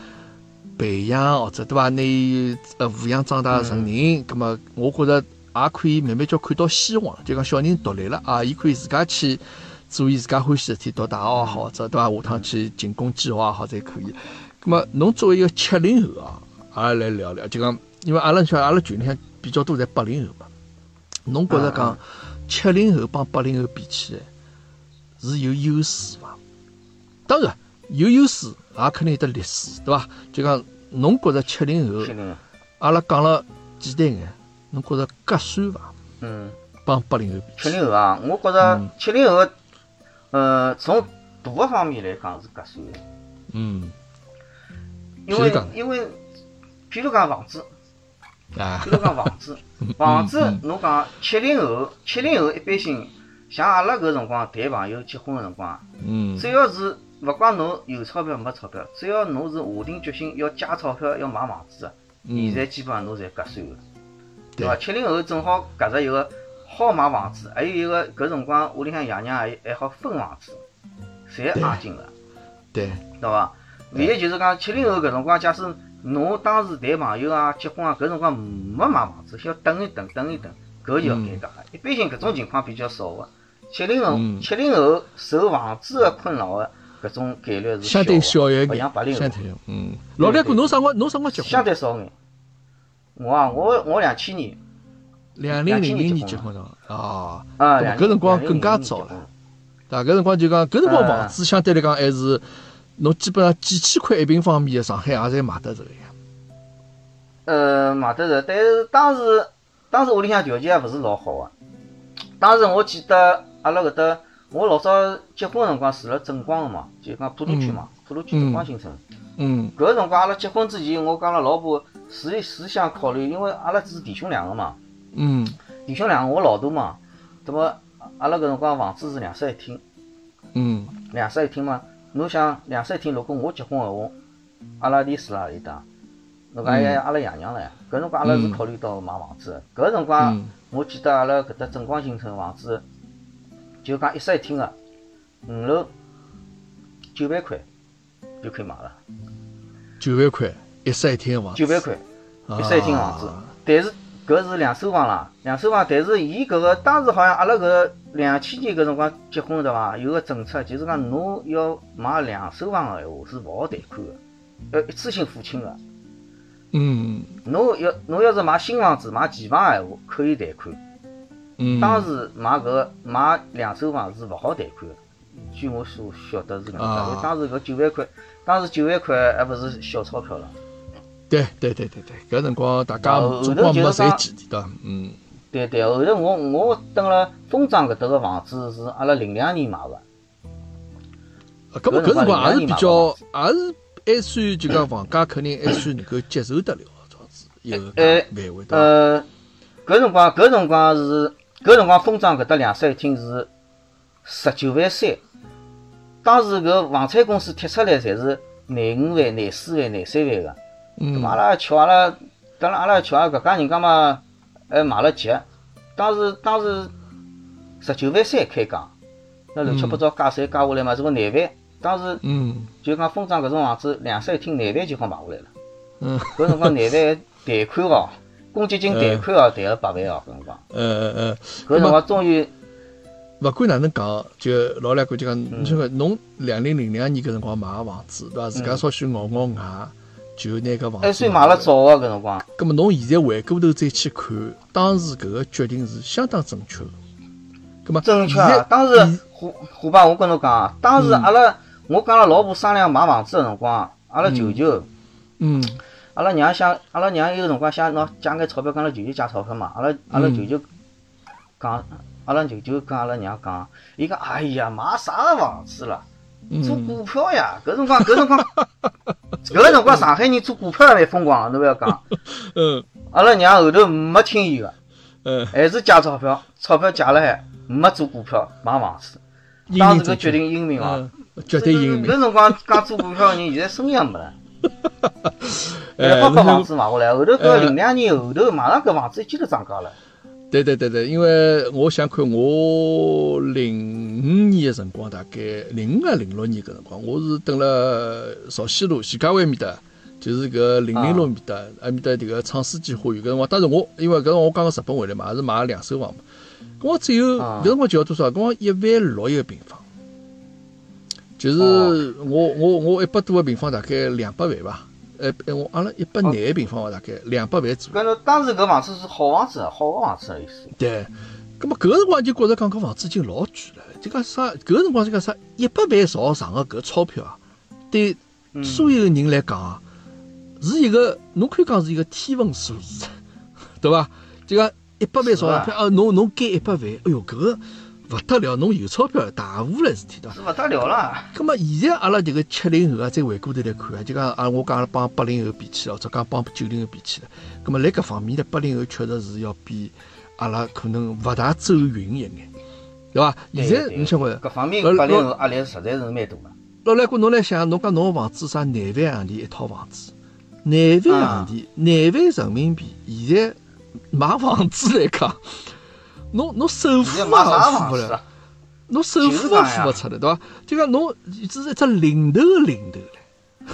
培养或者对伐？拿伊呃抚养长大成人，葛末我觉着也可以慢慢叫看到希望，就讲小人独立了啊，伊可以自家去做伊自家欢喜的事体，读大学也好，或者对伐？下趟去进攻计划也好，侪可以。葛末侬作为一个七零后啊，也来聊聊，就讲因为阿拉像阿拉群里向比较多侪八零后嘛，侬觉着讲嗯。七零后帮八零后比起来是有优势伐？当然有优势，也肯定有得劣势，对伐？就讲侬觉着七零后阿拉讲了简单眼，侬觉着合算伐？嗯，帮八零后比起，七零后啊，我觉着嗯。七零后，呃，从大个方面来讲是合算的，嗯，因为因为，譬如讲房子，啊。譬，如讲房子，房子嗯。侬讲七零后，七零后一般性，像阿拉搿辰光谈朋友结婚个辰光，嗯。只要是勿管侬有钞票没钞票，只要侬是下定决心要借钞票要买房子个，现嗯，在基本上侬侪合算个，对。对伐？七零后正好夹着一个好买房子，还有一个搿辰光屋里向爷娘还还好分房子，侪对。押金个。对，对伐？唯一就是讲七零后搿辰光，假使侬当时谈朋友啊、结婚啊，搿辰光没买房子，需要等一等、等一等，搿就要尴尬了。一般性搿种情况比较少个。七零后嗯，七零后受房子的困扰的搿种概率是相对小一勿眼像八零，后嗯，老两哥，侬啥辰光侬啥辰光结婚？相对少眼。我啊，我我两千年两零零零年结婚的啊，啊，搿辰光更加早了。对伐？搿辰光就讲，搿辰光房子相对来讲还是侬基本上几千块一平方米的上海也侪买得着个呀。呃，买得着，但是当时当时屋里向条件也勿是老好个。当时我记得阿拉搿搭，我老早结婚个辰光住辣正光个嘛，就讲普陀区嘛，普陀区正光新村。嗯搿个辰光阿拉结婚之前，我讲了老婆是是想考虑，因为阿拉是弟兄两个嘛，嗯弟兄两个我老大嘛，那么阿拉搿辰光房子是两室一厅，嗯两室一厅嘛，侬想两室一厅，如果我结婚个话，阿拉弟住辣何里搭？侬讲还有阿拉爷娘唻，搿辰光阿拉是考虑到买房子。的。搿辰光嗯。我记得阿拉搿搭正光新城房子，就讲一室一厅个，五楼九万块就可以买了，九万块一室一厅的房子，九万块一室一厅房子。啊。但是搿是两手房啦，两手房，但是伊搿个当时好像阿拉搿两千年搿辰光结婚对伐？有个政策就是讲侬要买两手房个闲话是勿好贷款个，要一次性付清个。嗯侬要侬要是买新房子买期房个闲话可以贷款，嗯，当时买搿个买两手房是勿好贷款个。据我所晓得是搿能啊介，因为当时搿九万块，当时九万块还勿是小钞票了。对对对对对，搿辰光大家总光没就是讲赚钱对伐？嗯对对，后头我我蹲辣丰庄搿搭个房子是阿拉零两年买个，啊，搿么搿辰光也是比较搿，也是还算就讲房价肯定还算能够接受得了这样子一个呃范围？呃，搿辰光搿辰光是搿辰光丰庄搿搭两室一厅是十九万三，当时搿房产公司贴出来侪是廿五万、廿四万、廿三万个。嗯。阿拉巧阿拉，当然阿拉巧阿拉搿家人家嘛，还买了急，当时当时十九万三开价，那乱七八糟加税加下来嘛，这个廿万，当时嗯。就讲丰庄搿种房子两室一厅廿万就好买下来了。嗯，搿辰光难贷贷款哦，公积金贷款哦，贷了八万哦，搿辰光，嗯嗯嗯，搿辰光终于勿管哪能讲，就老来讲就讲，嗯。你说个侬两零零两年搿辰光买个房子，对伐？自家稍许咬咬牙，就拿搿房子还算买了早个搿辰光。葛末侬现在回过头再去看，当时搿个决定是相当正确的。咁么正确啊！当时虎虎爸，我跟侬讲啊，当时阿拉我跟阿拉老婆商量买房子个辰光，阿拉舅舅，嗯阿拉娘想，阿拉娘有辰光想拿借眼钞票，跟阿拉舅舅借钞票嘛。阿拉阿拉舅舅讲，阿拉舅舅跟阿拉娘讲，伊讲，哎呀，买啥房子啦？做嗯股票呀！搿辰光搿辰光 搿个辰光上海人做股票也蛮疯狂的，侬勿要讲。嗯阿拉娘后头没听伊个，嗯，还是借钞票，钞票借了海，没做股票买房子。当时搿决定英明哦。嗯，绝对英明。搿辰光讲做股票的人，现在生意也没了。哎还好把那房子买下来，后头搿呃零两年后头，马上搿房子一记头涨价了。对对对对，因为我想看我零五年的辰光，大概零五啊零六年搿辰光，我是蹲辣朝西路徐家汇面搭，就是搿零零路面搭，埃面搭迭个创世纪花园搿辰光，当时我因为搿辰光我刚刚日本回来嘛，也是买了两手房嘛，搿我只有啊搿辰光就要多少？搿辰光一万六一个平方，就是哦我我我一百多个平方，大概两百万吧。呃，我阿拉一百廿个平方大概两百万左右。搿侬当时搿房子是好房子，好个房子的意思。对，咁么搿个辰光就觉着讲搿房子已经老贵了，就讲啥搿个辰光就讲啥一百万朝上个搿钞票啊，对嗯所有个人来讲啊，是一个侬可以讲是一个天文数字，对伐？就讲一百万朝上是票啊，侬侬减一百万，哎哟搿个勿得了，侬有钞票大户了事体对伐？是勿得了了。咁么现在阿拉迭个七零后啊，再回过头来看啊，就讲啊，我讲帮八零后比起来，或者讲帮九零后比起来，咁么辣搿方面呢，八零后确实是要比阿拉可能勿大走运一眼，对伐？现在对你想看，搿方面八零后压力实在是蛮大的。老来哥侬来想，侬讲侬个房子啥廿万洋钿一套房子，廿万洋钿，廿万人民币，现在买房子来讲，侬侬首付也付勿了。侬首付也付勿出来，对伐？就讲侬只是一只零头个零头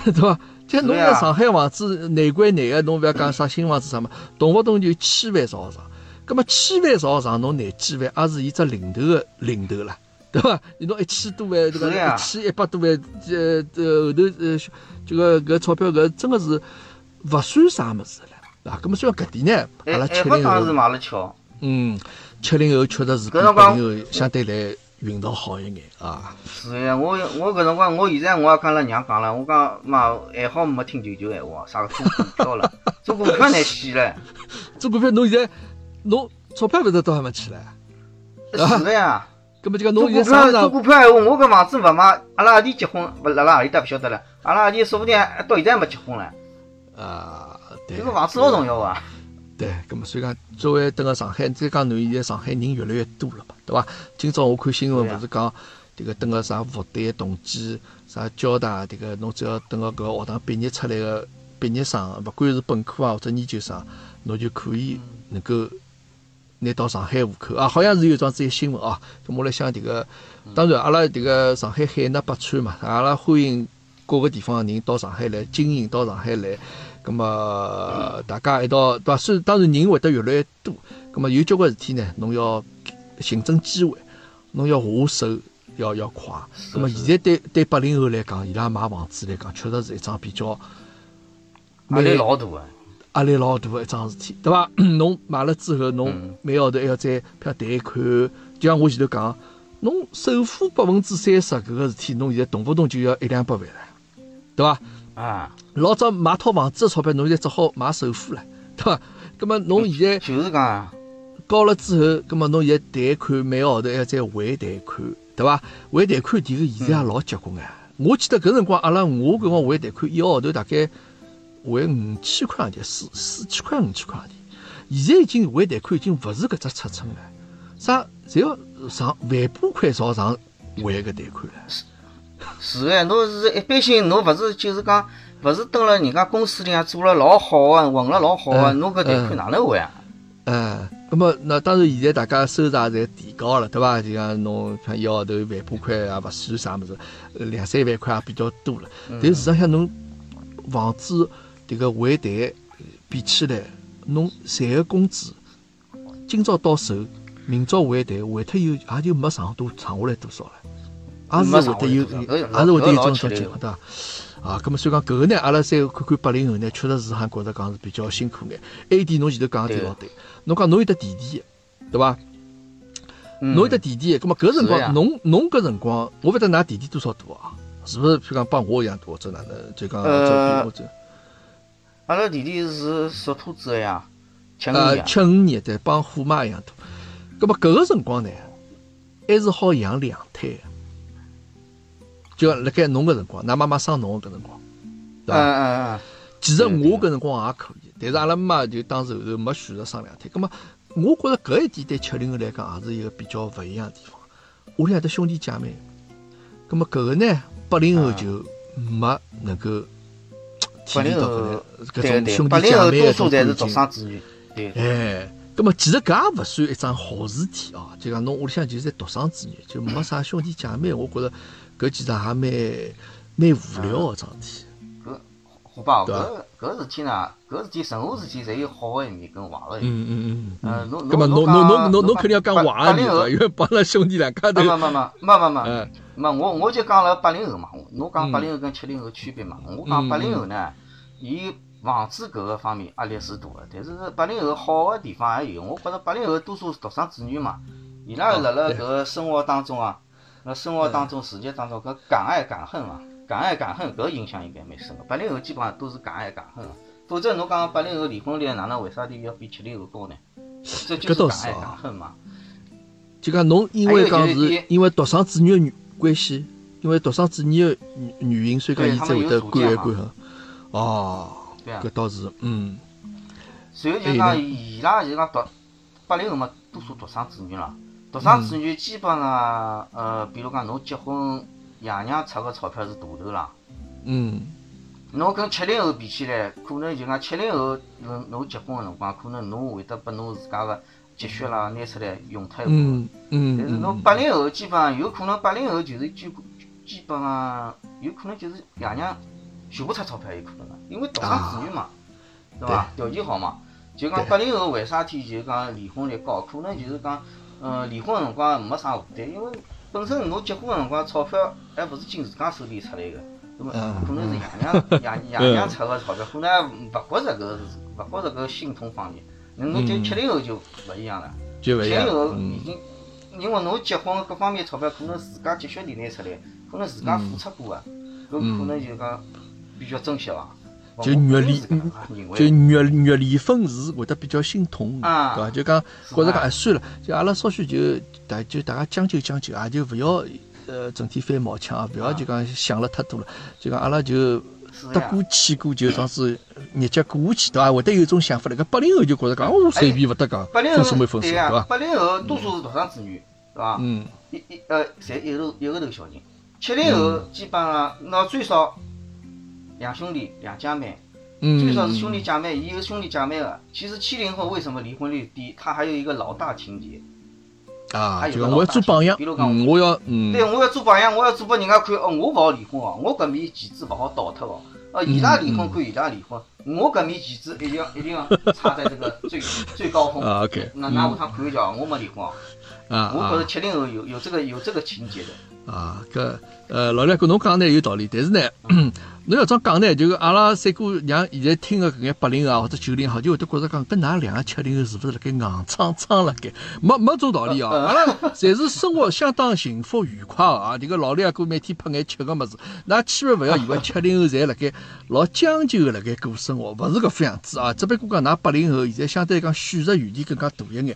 唻，对伐？就侬是呀在上海房子难归难个，侬勿要讲啥新房子啥么，动勿动就千万朝上。葛么千万朝上，侬廿几万也是伊只零头个零头啦，对伐？你侬一千多万，对伐？一千一百多万，呃呃后头呃这个搿钞票搿真个是勿算啥物事了，啊。葛么虽然搿点呢，阿拉七还好零后，当时买了巧。嗯，七零后确实是八零后相对来运道好一眼啊。是呀，我我搿辰光，我现在我也跟阿拉娘讲了，我讲妈还好没听舅舅闲话，啥个 做股票了，做股票难死了。做股票侬现在侬钞票勿是都还没起来，是的呀，搿么就讲侬现在票做股票闲话，我搿房子勿买，阿拉阿弟结婚，勿辣辣何里搭勿晓得了，阿拉阿弟说不定还到现在还没结婚唻。啊，对，这个房子老重要啊。对，咁么所以讲，作为等个上海，再讲侬现在上海人越来越多了嘛，对伐？今朝我看新闻勿是讲迭个等个啥复旦、同济、啥交大迭个，侬只要等个搿个学堂毕业出来个毕业生，勿管是本科啊或者研究生，侬就可以能够拿到上海户口啊，好像是有桩子新闻啊。咁我来想迭个，当然阿拉迭个上海海纳百川嘛，阿拉欢迎各个地方的人到上海来经营，到上海来。咁么大家一道对伐？虽然当然人会得越来越多，咁么有交关事体呢，侬要寻准机会，侬要下手要要快。咁么现在对对八零后来讲，伊拉买房子来讲，确实是一桩比较压力老大个。压力老大个一桩事体，对伐？侬买了之后，侬嗯每个号头还要再票贷款，就像我前头讲，侬首付百分之三十搿个事体，侬现在动不动就要一两百万了，对伐？啊，老早买套房子的钞票，侬现在只好买首付了，对伐？葛么侬现在就是讲啊，交了之后，葛么侬现在贷款每个号头还要再还贷款，对伐？还贷款迭个现在也老结棍啊！我记得搿辰光阿拉我搿辰光还贷款，一个号头大概还五千块洋钿，四四千块五千块洋钿。现在已经还贷款已经勿是搿只尺寸了，啥侪要上万把块朝上还搿贷款了。是个，侬是一般性，侬勿是就是讲，勿是蹲辣人家公司里向做了老好个，混了老好个，嗯侬搿贷款哪能还啊？哎，咁么那当然，现在大家收入也侪提高了，对伐？就像侬像一个号头万把块也勿算啥物事，呃两三万块也比较多了。但事实上，侬房子迭个还贷比起来，侬赚个工资，今朝到手，明朝还贷，还脱以后也就没剩多剩下来多少了，也是会得有，也是会得有种种情况，对伐？啊，咁么所以讲搿个呢，阿拉再看看八零后呢，确实是还觉着讲是比较辛苦眼。A 点侬前头讲个对老对，侬讲侬有得弟弟，对伐？侬有得弟弟，咁么搿辰光侬侬搿辰光，我勿得㑚弟弟多少大啊？是勿是？譬如讲帮我一样大，或者哪能？就讲呃，者阿拉弟弟是属兔子个呀，七五呃，年。七五年对，帮虎妈一样大。咁么搿个辰光呢，还是好养两胎个。就辣盖侬搿辰光，㑚妈妈生侬搿辰光，对嗯伐？嗯嗯，其实我搿辰光也可以，但是阿拉妈就当时后头没选择生两胎。葛么，我觉着搿一点对七零后来讲也是一个比较勿一样的地方。屋里向得兄弟姐妹，葛么搿个呢，八零后就没能够体验到搿八零后个搿对对，种兄八零后弟姐妹多数侪是独。生子女，对。哎，葛么其实搿也勿算一桩好事体哦。就讲侬屋里向就是独生子女，就没啥兄弟姐妹，我觉着搿其实也蛮蛮无聊个桩事体。搿好吧，搿搿事体呢，搿事体任何事体侪有好个一面跟坏个一面。嗯嗯嗯嗯。呃，侬侬侬侬侬侬肯定要讲坏个面对伐？，因为帮阿拉兄弟两家头没，没没没没没嗯没，我我就讲了八零后嘛，侬讲嗯八零后跟七零后区别嘛，我讲嗯八零后呢，伊房子搿个方面压力是大个，但是八零后好个地方也有，我觉着八零后多数是独生子女嘛，伊拉辣辣搿个生活当中啊，辣生活当中、事业当中搿敢爱敢恨嘛，敢爱敢恨搿影响应该蛮深个，八零后基本上都是敢爱敢恨个，否则侬讲八零后离婚率哪能为啥体要比七零后高呢？这就搿倒是敢爱是啊敢恨嘛。就讲侬因为讲是是因为独生子女的原关系，因为独生子女的原原因，所以讲伊才会得敢爱敢恨。哦，搿倒是，嗯随后就讲，伊拉就讲独八零后嘛，多数独生子女啦。独生子女基本上，呃，比如讲侬结婚，爷娘出个钞票是大头啦。嗯侬跟七零后比起来，可能就讲七零后，侬侬结婚个辰光，可能侬会得把侬自家个积蓄啦拿出来用脱一部分。嗯嗯但是侬嗯，八零后基本上有可能八零后就是基基本上有可能就是爷娘全部出钞票有可能个，因为独生子女嘛，对伐？条件好嘛，就讲八零后为啥体就讲离婚率高？可能就是讲，呃，离婚个辰光没啥负担，因为本身侬结婚个辰光钞票还勿是经自家手里出来个，那么嗯可能是爷娘爷 爷娘出个钞票，可能还勿觉着搿是勿觉着搿心痛方面。那侬就嗯七零后就勿一样了。七零，后已嗯经，因为侬结婚各方面钞票，可能自家积蓄里拿出来，可能自家付出过个，搿嗯可能就讲比较珍惜伐。就我阅历就阅阅离分是会得比较心痛，啊对伐？就讲觉着讲算了，就阿拉稍许就大就大家将就将就，也就勿要呃整天翻毛腔，勿要就讲想了太多了，就讲阿拉就是得过且过，就当是日脚过下去，对伐？会得有一种想法了。搿八零后就觉着讲，哦，随便勿得讲，八零分手没后分手，对伐？八零后多数是独生子女，对伐？嗯一一呃，侪一个头一个头小人。七零后基本上喏最少两兄弟两姐妹，嗯，最少是兄弟姐妹，也有兄弟姐妹的。其实七零后为什么离婚率低？他还有一个老大情节。啊，还有就我要做榜样，比如讲嗯，我要嗯，对，我要做榜样，我要做拨人家看，哦，我勿好离婚哦，我搿面旗帜勿好倒脱哦。哦，伊拉离婚嗯看伊拉离婚，我搿面旗帜一定要一定要插在这个最 最高峰。啊，OK，那那下趟看一叫，我没离婚哦。啊我觉着啊七零后有有这个有这个情节的。啊，搿呃老梁哥侬讲呢有道理，但是呢，侬要这样讲呢，就是阿拉三哥让现在听个搿眼八零后啊或者九零后，就会得觉着讲，搿㑚两个七零后是勿是辣盖硬撑撑辣盖？没没种道理哦！阿拉侪是生活相当幸福愉快个啊！迭个老两哥每天拍眼吃个物事，㑚千万勿要以为七零后侪辣盖老将就个辣盖过生活，勿是搿副样子啊！只不过讲㑚八零后现在相对来讲选择余地更加大一眼，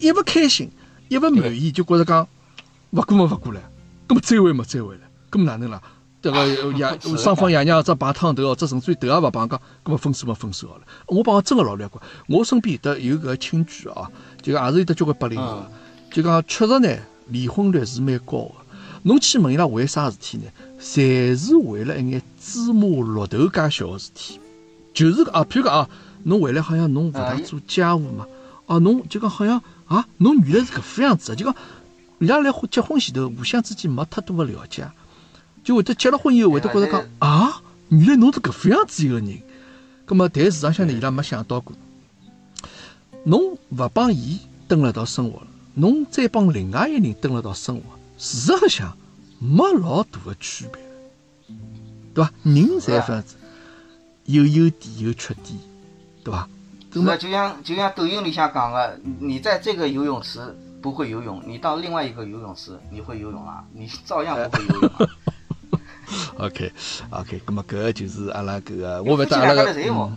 一勿开心，一勿满意，就觉着讲勿过么勿过来。咁么再会么再会了，咁么哪能啦？迭个爷双方爷娘只碰趟头，或者甚至于头也勿碰讲，咁么分手么分手好了。我帮我真个老难过，我身边有得有搿亲眷哦，就讲也是有得交关八零后，就讲确实呢，离婚率是蛮高个。侬去问伊拉为啥事体呢？侪是为了一眼芝麻绿豆介小个事体，就是啊，譬如讲啊，侬回来好像侬勿大做家务嘛，哦，侬就讲好像啊，侬原来是搿副样子的，就讲。伊拉来结婚前头，互相之间没太多个了解，就会得结了婚以后会得觉着讲啊，原来侬是搿副样子一个人，葛么，但事实上呢，伊拉没想到过，侬勿帮伊蹲辣一道生活了，侬再帮另外一个人蹲辣一道生活，事实上没老大个区别，对伐？人侪搿样子，有优点有缺点，对伐？葛么就像就像抖音里向讲的，你在这个游泳池不会游泳，你到另外一个游泳池你会游泳啊？你照样不会游泳啊。OK OK，咁么搿个就是阿拉搿个，我勿夫妻得阿拉个两家头侪有矛嗯，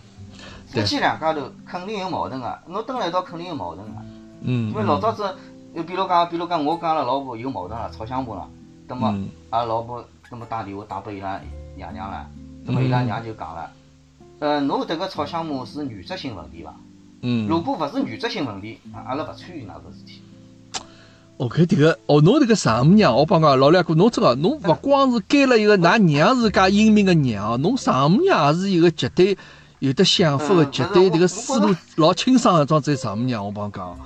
夫妻两家头肯定有矛盾个，侬蹲辣一道肯定有矛盾个。嗯，因为老早子，就比如讲，比如讲，我跟阿拉老婆有矛盾了，吵相骂了，那么嗯阿拉老婆那么打电话打拨伊拉爷娘了，那么伊拉娘就讲了，呃，侬迭个吵相骂是原则性问题伐？嗯，如果勿是原则性问题，啊阿拉勿参与㑚搿事体。哦，搿迭个哦，侬迭个丈母娘，我帮讲老两哥，侬真个侬勿光是拣了一个㑚娘是介英明个娘，侬丈母娘也是一个绝对有得想法个，嗯绝对迭个思路老清爽个桩子丈母娘，我帮讲，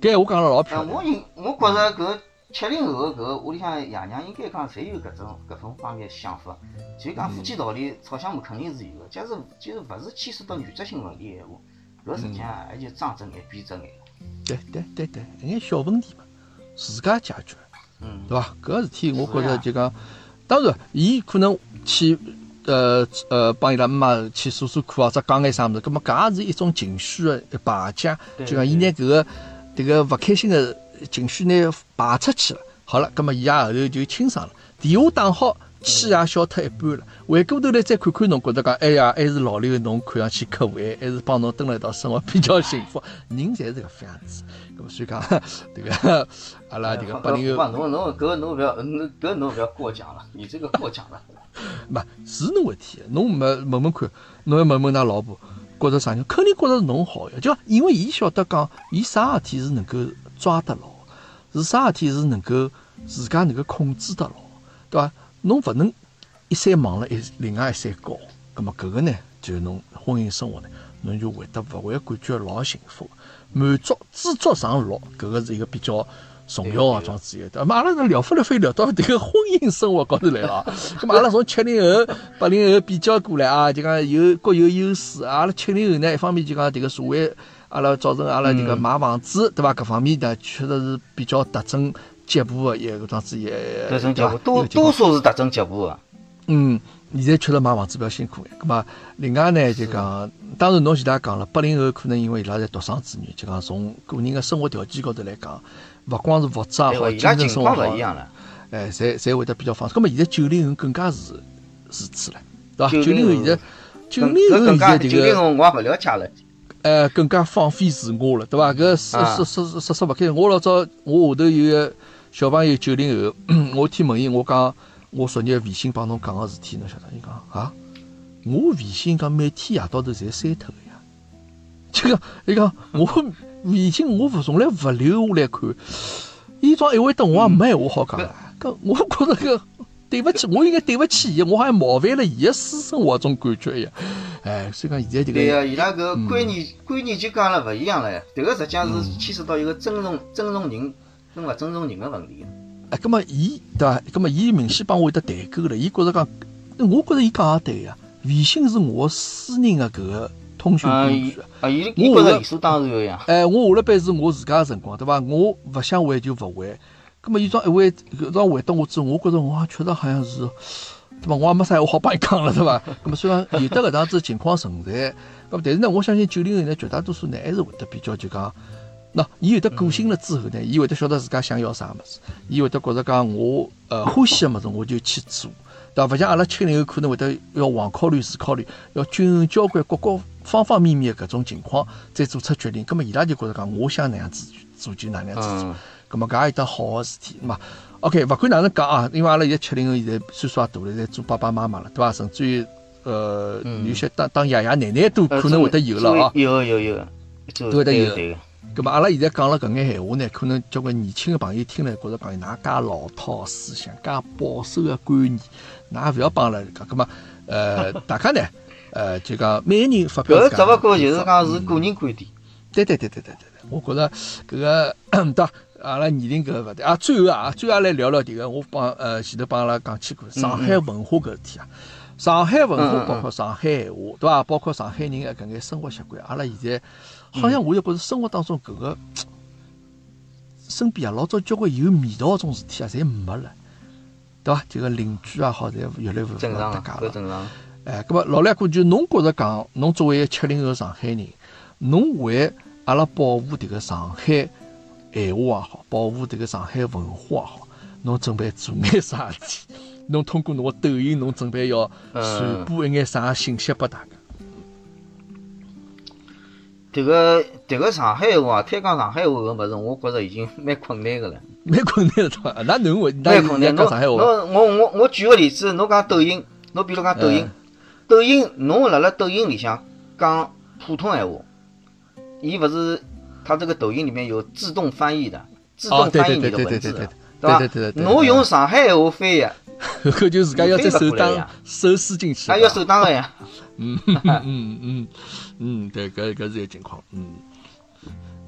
搿闲话讲了老漂呃，亮我。认我觉着搿七零后个搿屋里向爷娘应该讲侪有搿种搿种方面想法，就讲夫妻道理吵相骂肯定是有个，假使就是勿是牵涉到原则性问题个闲话，搿实际上也就睁只眼闭只眼。对对对对，一眼小问题嘛，自家解决。嗯，对伐？搿个事体我觉着就讲，当然，伊可能去呃呃帮伊拉妈妈去诉诉苦啊，或者讲眼啥物事，葛末搿也是一种情绪的排解，就讲伊拿搿个迭个勿开心的情绪呢排出去了。好了，葛末伊也后头就清爽了，电话打好。气也消脱一半了，回过头来再看看侬，觉着讲，哎呀，还是老刘侬看上去可爱，还是帮侬蹲辣一道生活比较幸福。人侪是搿副样子，咁么所以讲，迭个阿拉迭个八零后不，侬侬搿侬勿要，侬搿侬勿要过奖了，你这个过奖了。没是侬问题，侬没问问看，侬要问问㑚老婆，觉着啥人，肯定觉着是侬好呀，就因为伊晓得讲，伊啥事体是能够抓得牢，是啥事体是能够自家能够控制得牢，对伐？侬勿能一山望了一另外一山高，葛么搿个呢，就是侬婚姻生活呢，侬就会得勿会感觉老幸福，满足知足常乐，搿个是一个比较。重要个桩子一个，咁阿拉是聊发聊飞聊到迭个婚姻生活高头来了啊。咁么阿拉从七零后、八零后比较过来啊，就讲有各有优势。阿拉七零后呢，一方面就讲迭个社会，阿拉造成阿拉迭个买房子，对伐？各方面呢，确实是比较特征结步个一个桩子也，多多数是特征脚步个。嗯，现在确实买房子比较辛苦眼。咁么，另外呢，就讲，当然侬前头也讲了，八零后可能因为伊拉侪独生子女，就讲从个人个生活条件高头来讲，勿光是物质也好，精神生活好勿一，样了。哎，侪侪会得比较放松。咁么现在九零后更加是如此了，对伐？九零后现在，九更零后现在这个。九零后我也勿了解了。呃，更加放飞自我了，对伐？搿说说说说说勿开。我老早我下头有个小朋友九零后，我天问伊，我讲我昨日微信帮侬讲个事体，侬晓得？伊讲啊，我微信讲每天夜到头侪删脱个呀。就 讲伊讲 我微信我勿从来勿留下来看，伊装一会得我也没闲话好讲了。搿我觉着搿对勿起，我应该对勿起伊，我好像冒犯了伊个私生活种感觉一样。哎，所以讲现在这个对个，伊拉搿观念观念就讲了勿一样了。迭个实际上是牵涉到一个尊重尊重人跟勿尊重人个问题。哎，葛么伊对伐？葛么伊明显帮我有得代沟了。伊觉着讲，我觉着伊讲也对呀。微信是我私人的搿个通讯啊，工具伊。啊，伊伊觉着理所当然个呀。哎，我下了班是我自家个辰光，对伐？我勿想回就勿回。葛么伊桩一回，搿桩回答我之后，我觉着我也确实好像是，对伐？我也没啥闲话好帮伊讲了，对伐？葛么虽然有得搿样子情况存在，葛么但是呢，我相信九零后呢，绝大多数呢还是会得比较就讲。喏，伊有得个性了之后呢，伊会得晓得自家想要啥物事，伊会得觉着讲我呃欢喜个物事我就去做，对伐？勿像阿拉七零后可能会得要横考虑、竖考虑，要均衡交关各个方方面面的搿种情况，再做出决定。葛末伊拉就觉着讲，我想哪样子做就哪样子做嗯。葛末搿也有得好个事体嘛。OK，勿管哪能讲啊，因为阿拉现在七零后现在岁数也大了，现在做爸爸妈妈了，对伐？甚至于呃，有些当当爷爷奶奶都呃可能会得有了啊。有有有，做都会得有对个对个。咁么阿拉现在讲了搿眼闲话呢，可能交关年轻个朋友听了觉着讲，㑚介老套思想，介保守个观念，㑚勿要帮阿拉讲。咁么，呃，大家呢，呃，就讲每个人发表搿只勿过就是讲是个人观点。对对对对对对对，我觉着搿个对？阿拉年龄搿勿对啊。最后啊，最后来聊聊迭个，我帮呃前头帮阿拉讲起过上海文化搿事体啊。上海文化包括上海闲话，对伐？包括上海人的搿眼生活习惯，阿拉现在好像我就觉着生活当中搿个 身边啊，老早交关有味道种事体啊，侪没了，对伐？这个邻居也好，侪越来越勿正常啊，搭界了。搿正常。哎，葛末老两哥就侬觉着讲，侬作为一个七零后上海人，侬为阿拉保护迭个上海闲话也好，保护迭个上海文化也好，侬准备做眼啥事体？侬通过侬个抖音，侬准备要传播一眼啥信息拨大家？迭个迭个上海话，推广上海话个物事，我觉着已经蛮困难个了，蛮困难的，对伐？那侬为那蛮困难。讲侬上海话，侬我我我举个例子，侬讲抖音，侬比如讲抖音嗯，抖音侬辣辣抖音里向讲普通闲话，伊勿是它这个抖音里面有自动翻译的，自哦，动翻译对对对你的文字的，对对对对，侬用上海话翻译，搿 就自家要再首当手师进去，还要手当个呀。嗯嗯嗯嗯，对，搿搿是一个情况。嗯，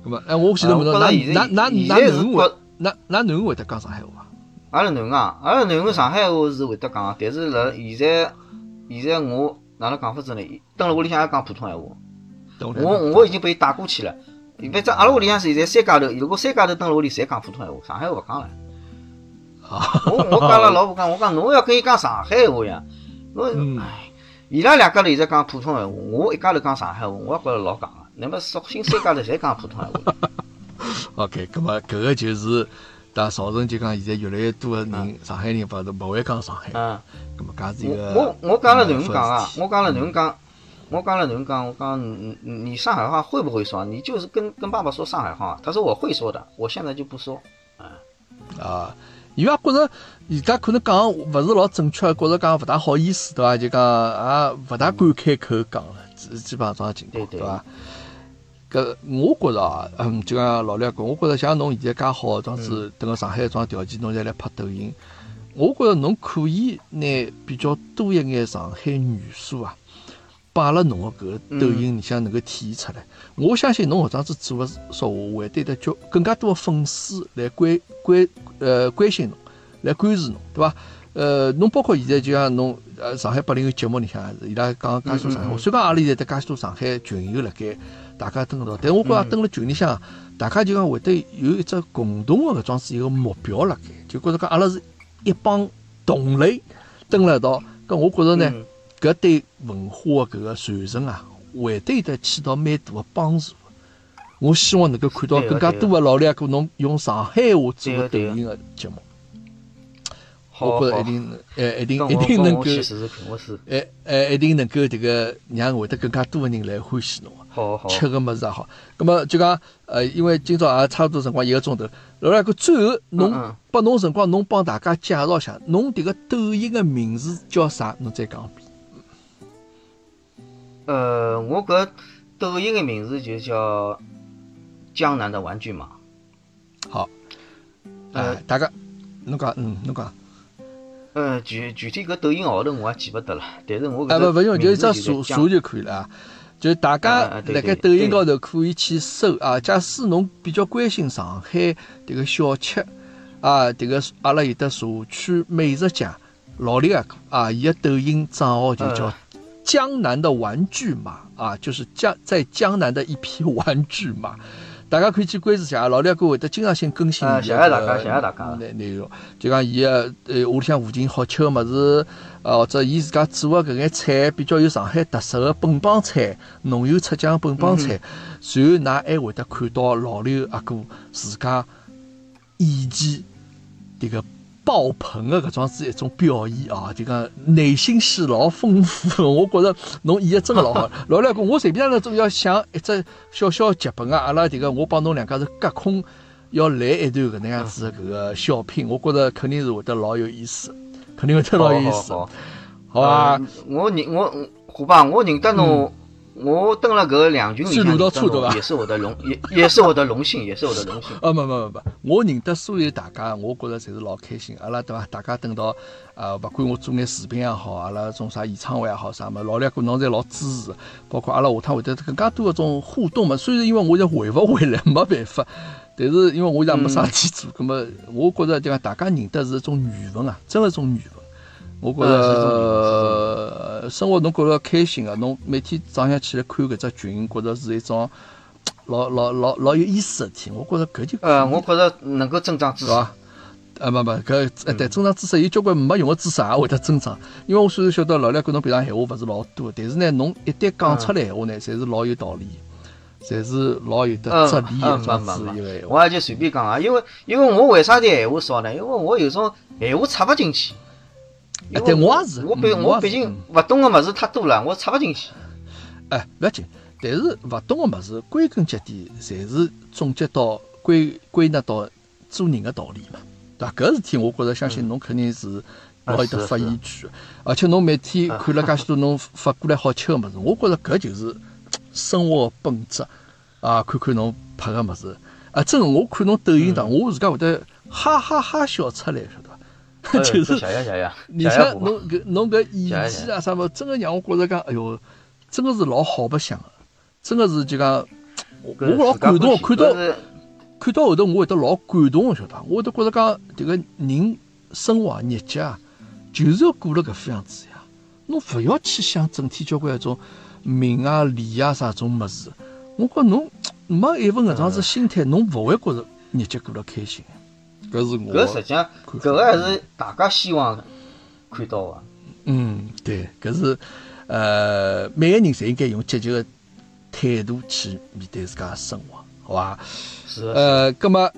那么哎，我现在问侬，哪哪哪哪囡会哪哪囡会得讲上海话？阿拉囡啊，阿拉囡上海话是会得讲，但是辣现在现在我哪能讲法子呢？蹲辣屋里向也讲普通闲话，我我已经被带过去了。反正阿拉屋里向现在三家头，如果三家头蹲辣屋里，侪讲普通闲话，上海话勿讲了。啊，我我讲阿拉老婆讲，我讲侬要跟伊讲上海话呀，嗯侬唉，伊拉两家头现在讲普通闲话，我一家头讲上海话，我也觉着老戆个。那么索性三家头侪讲普通闲话。OK，咁么搿个就是，但造成就讲现在越来越多的人，上海人勿是勿会讲上海，嗯。咁么搿是一个我我我讲了哪能讲啊我讲了哪能讲？我讲了哪能讲？我讲你你你上海话会不会说？你就是跟跟爸爸说上海话。他说我会说的，我现在就不说。啊，伊拉觉着伊拉可能讲勿是老正确，觉着讲勿大好意思，对伐？就讲也勿大敢开口讲了，基基本上这样情况，对对伐？搿我觉着啊，嗯，就讲老两讲，我觉着像侬现在介好，这样子等个上海这种条件，侬再来拍抖音，我觉着侬可以拿比较多一眼上海元素啊，摆辣侬个搿个抖音里向能够体现出来。我相信侬搿桩子做个说话，会对得交更加多个粉丝来关关呃关心侬，来关注侬，对伐？呃，侬包括现在就像侬呃上海八零后节目里向，伊拉讲介许多上海话，虽然讲阿拉现在得介许多上海群友辣盖，大家蹲一道，但我觉着嗯蹲辣群里向，大家就讲会得有一只共同的搿桩子一个目标辣盖，就觉着讲阿拉是一帮同类蹲辣一道，搿我觉着呢。嗯搿对文化的搿个传承啊，会对得起到蛮大的帮助。我希望能够看到更加多的老两哥侬用上海话做个抖音个节目，好好我觉着一，定，呃，一定一定能够哎哎，一定能够迭个让会得更加多的人来欢喜侬。好好。吃个物事也好，咁么就讲，呃，因为今朝也差不多辰光一个钟头，老两哥最后侬拨侬辰光，侬帮大家介绍一下，侬迭个抖音的名字叫啥？侬再讲一遍。呃，我搿抖音的名字就叫江南的玩具马。好，大家，侬讲，嗯，侬讲，呃，具具体搿抖音号头我也记勿得了，但是我搿哎，勿勿用，就就一只查查就可以了啊。就大家辣盖抖音高头可以去搜啊。假使侬比较关心上海迭个小吃啊，迭个阿拉有的社区美食家老李阿哥啊，伊个抖音账号就叫嗯江南的玩具马啊，就是江在江南的一匹玩具马。大家可以去关注一下，老李阿哥会得经常性更新伊个啊谢谢大家谢谢大家内内容。就讲伊个呃屋里向附近好吃个物事，呃或者伊自家做个搿眼菜比较有上海特色个本帮菜，浓油赤酱本帮菜，随后㑚还会得看到老刘阿哥自家演技迭个爆棚的搿桩子一种表演啊，就讲内心戏老丰富的，我觉着侬演的真个老好。老刘阿哥，我随便那总要想一只小小剧本啊，阿拉迭个我帮侬两家是隔空。要来一段搿能样子的搿个小品，我觉着肯定是会得老有意思，肯定会得老有意思，好好好吧？呃我认我虎爸，我认得侬，我登了搿两群里向去鲁道认得侬处对吧也是我的荣，也也是我的荣幸，也是我的荣幸。啊，没没没没，我认得所有大家，我觉着侪是老开心。阿拉对伐？大家等到啊，勿管我做眼视频也好，阿拉种啥演唱会也好，啥么，老两个侬侪老支持。包括阿拉下趟会得更加多搿种互动嘛。虽然因为我现在回勿回来，没办法，但是因为我现在没啥事体做，葛么我觉着就讲大家认得是一种缘分啊，真个一种缘分。我觉着生活侬觉着开心个，侬每天早上起来看搿只群，觉着是一种 老老老老有意思个事体。我觉着搿就呃，我觉着能够增长知识。啊，啊没没，搿呃对增长知识有交关没用个知识也会得增长。因为我虽然晓得老两跟侬平常闲话勿是老多，但是呢，侬一旦讲出来闲话呢，侪是老有道理，侪是老有得哲理嗯，个种没没没子一个闲，话。我也就随便讲啊，因为因为我为啥体闲话少呢？因为我有种闲话插勿进去。因为对我也是我毕嗯我毕竟勿懂个物事太多了，我插勿进去。哎，勿要紧，但是勿懂个物事，归根结底，侪是总结到归归纳到做人个道理嘛，对伐？搿事体，我觉着相信侬肯定是老有得发言权个，而且侬每天看了介许多侬发过来好吃个物事，我觉着搿就是生活个本质啊！看看侬拍个物事，啊，真个我看侬抖音上，我自家会得哈哈哈笑出来，就是谢谢谢谢，而谢谢且侬搿侬搿演技啊啥么，真个让我觉着讲，哎哟，真个是老好白相个，真个是就讲，我我老感动，看到看到后头我会得老感动个，晓得伐？我会得觉着讲，迭个人生活啊、日脚啊，就是要过了搿副样子呀。侬勿要去想整天交关搿种名啊、利啊啥种物事。我觉侬没一份搿种子心态，侬勿会觉着日脚过了开心。搿是我搿实际上搿个还是大家希望看到个。嗯，对，搿是呃，每个人侪应该用积极个态度去面对自家个生活，好伐？是的，呃，葛么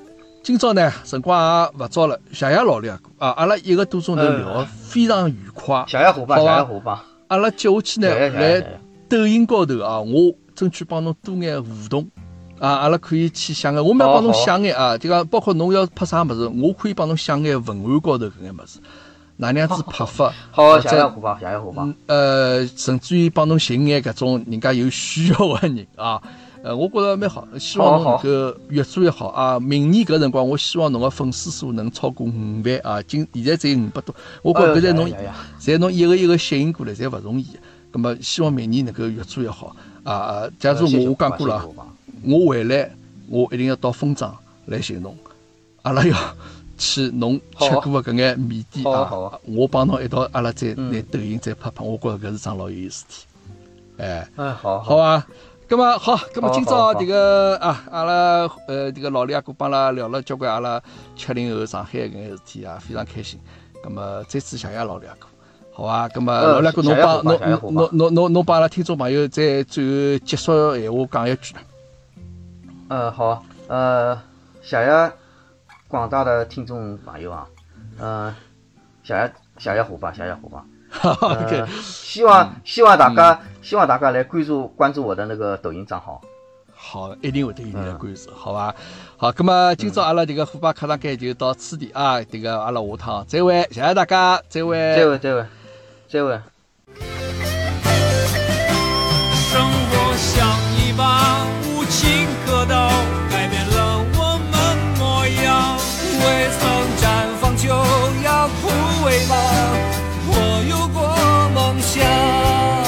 今朝呢，辰光也勿早了，谢谢老李阿哥啊，阿拉一个多钟头聊得非常愉快。谢谢伙伴，谢谢伙伴，阿拉接下去呢，来。抖音高头啊，我争取帮侬多眼互动啊，阿拉可以去想个，我们要帮侬想眼啊，就讲包括侬要拍啥物事，我可以帮侬想眼文案高头搿眼物事，哪能样子拍法，好，或者谢谢虎爸，谢谢虎爸。嗯呃，甚至于帮侬寻眼搿种人家有需要个人啊。呃，我觉着蛮好，希望侬能够越做越好啊！明年搿辰光，我希望侬个粉丝数能超过五万啊！今现在只有五百多，我觉搿在侬呀呀呀侪侬一个一个吸引过来，侪勿容易。葛么，希望明年能够越做越好啊！啊假如我我讲过了我回来我一定要到丰庄来寻侬，阿拉要 去侬吃过的搿眼面店啊好我帮侬一道，阿拉再嗯拿抖音再拍拍，我觉着搿是桩老有意思事体。哎，哎，好好，啊。咁么好，咁么今朝迭个啊，阿拉呃迭个老李阿哥帮阿拉聊了交关阿拉七零后上海搿眼事体啊，非常开心。咁么再次谢谢老李阿哥，好啊。咁么呃老李阿哥侬帮侬侬侬侬侬帮阿拉听众朋友再最后结束闲话讲一句。嗯，好，呃，谢谢广大的听众朋友啊，嗯，谢谢谢谢伙伴，谢谢伙伴。哈哈呃希望希望大家希望大家来关注关注我的那个抖音账号。好，一定会得有人来嗯关注，好吧？好，那么今朝阿拉这个虎爸课堂间就到此地啊，这个阿拉下趟再会，谢谢大家，再会，再会再会再会。生活像一把都改变了我们模样。未曾绽放就要枯萎吗？我有过梦想。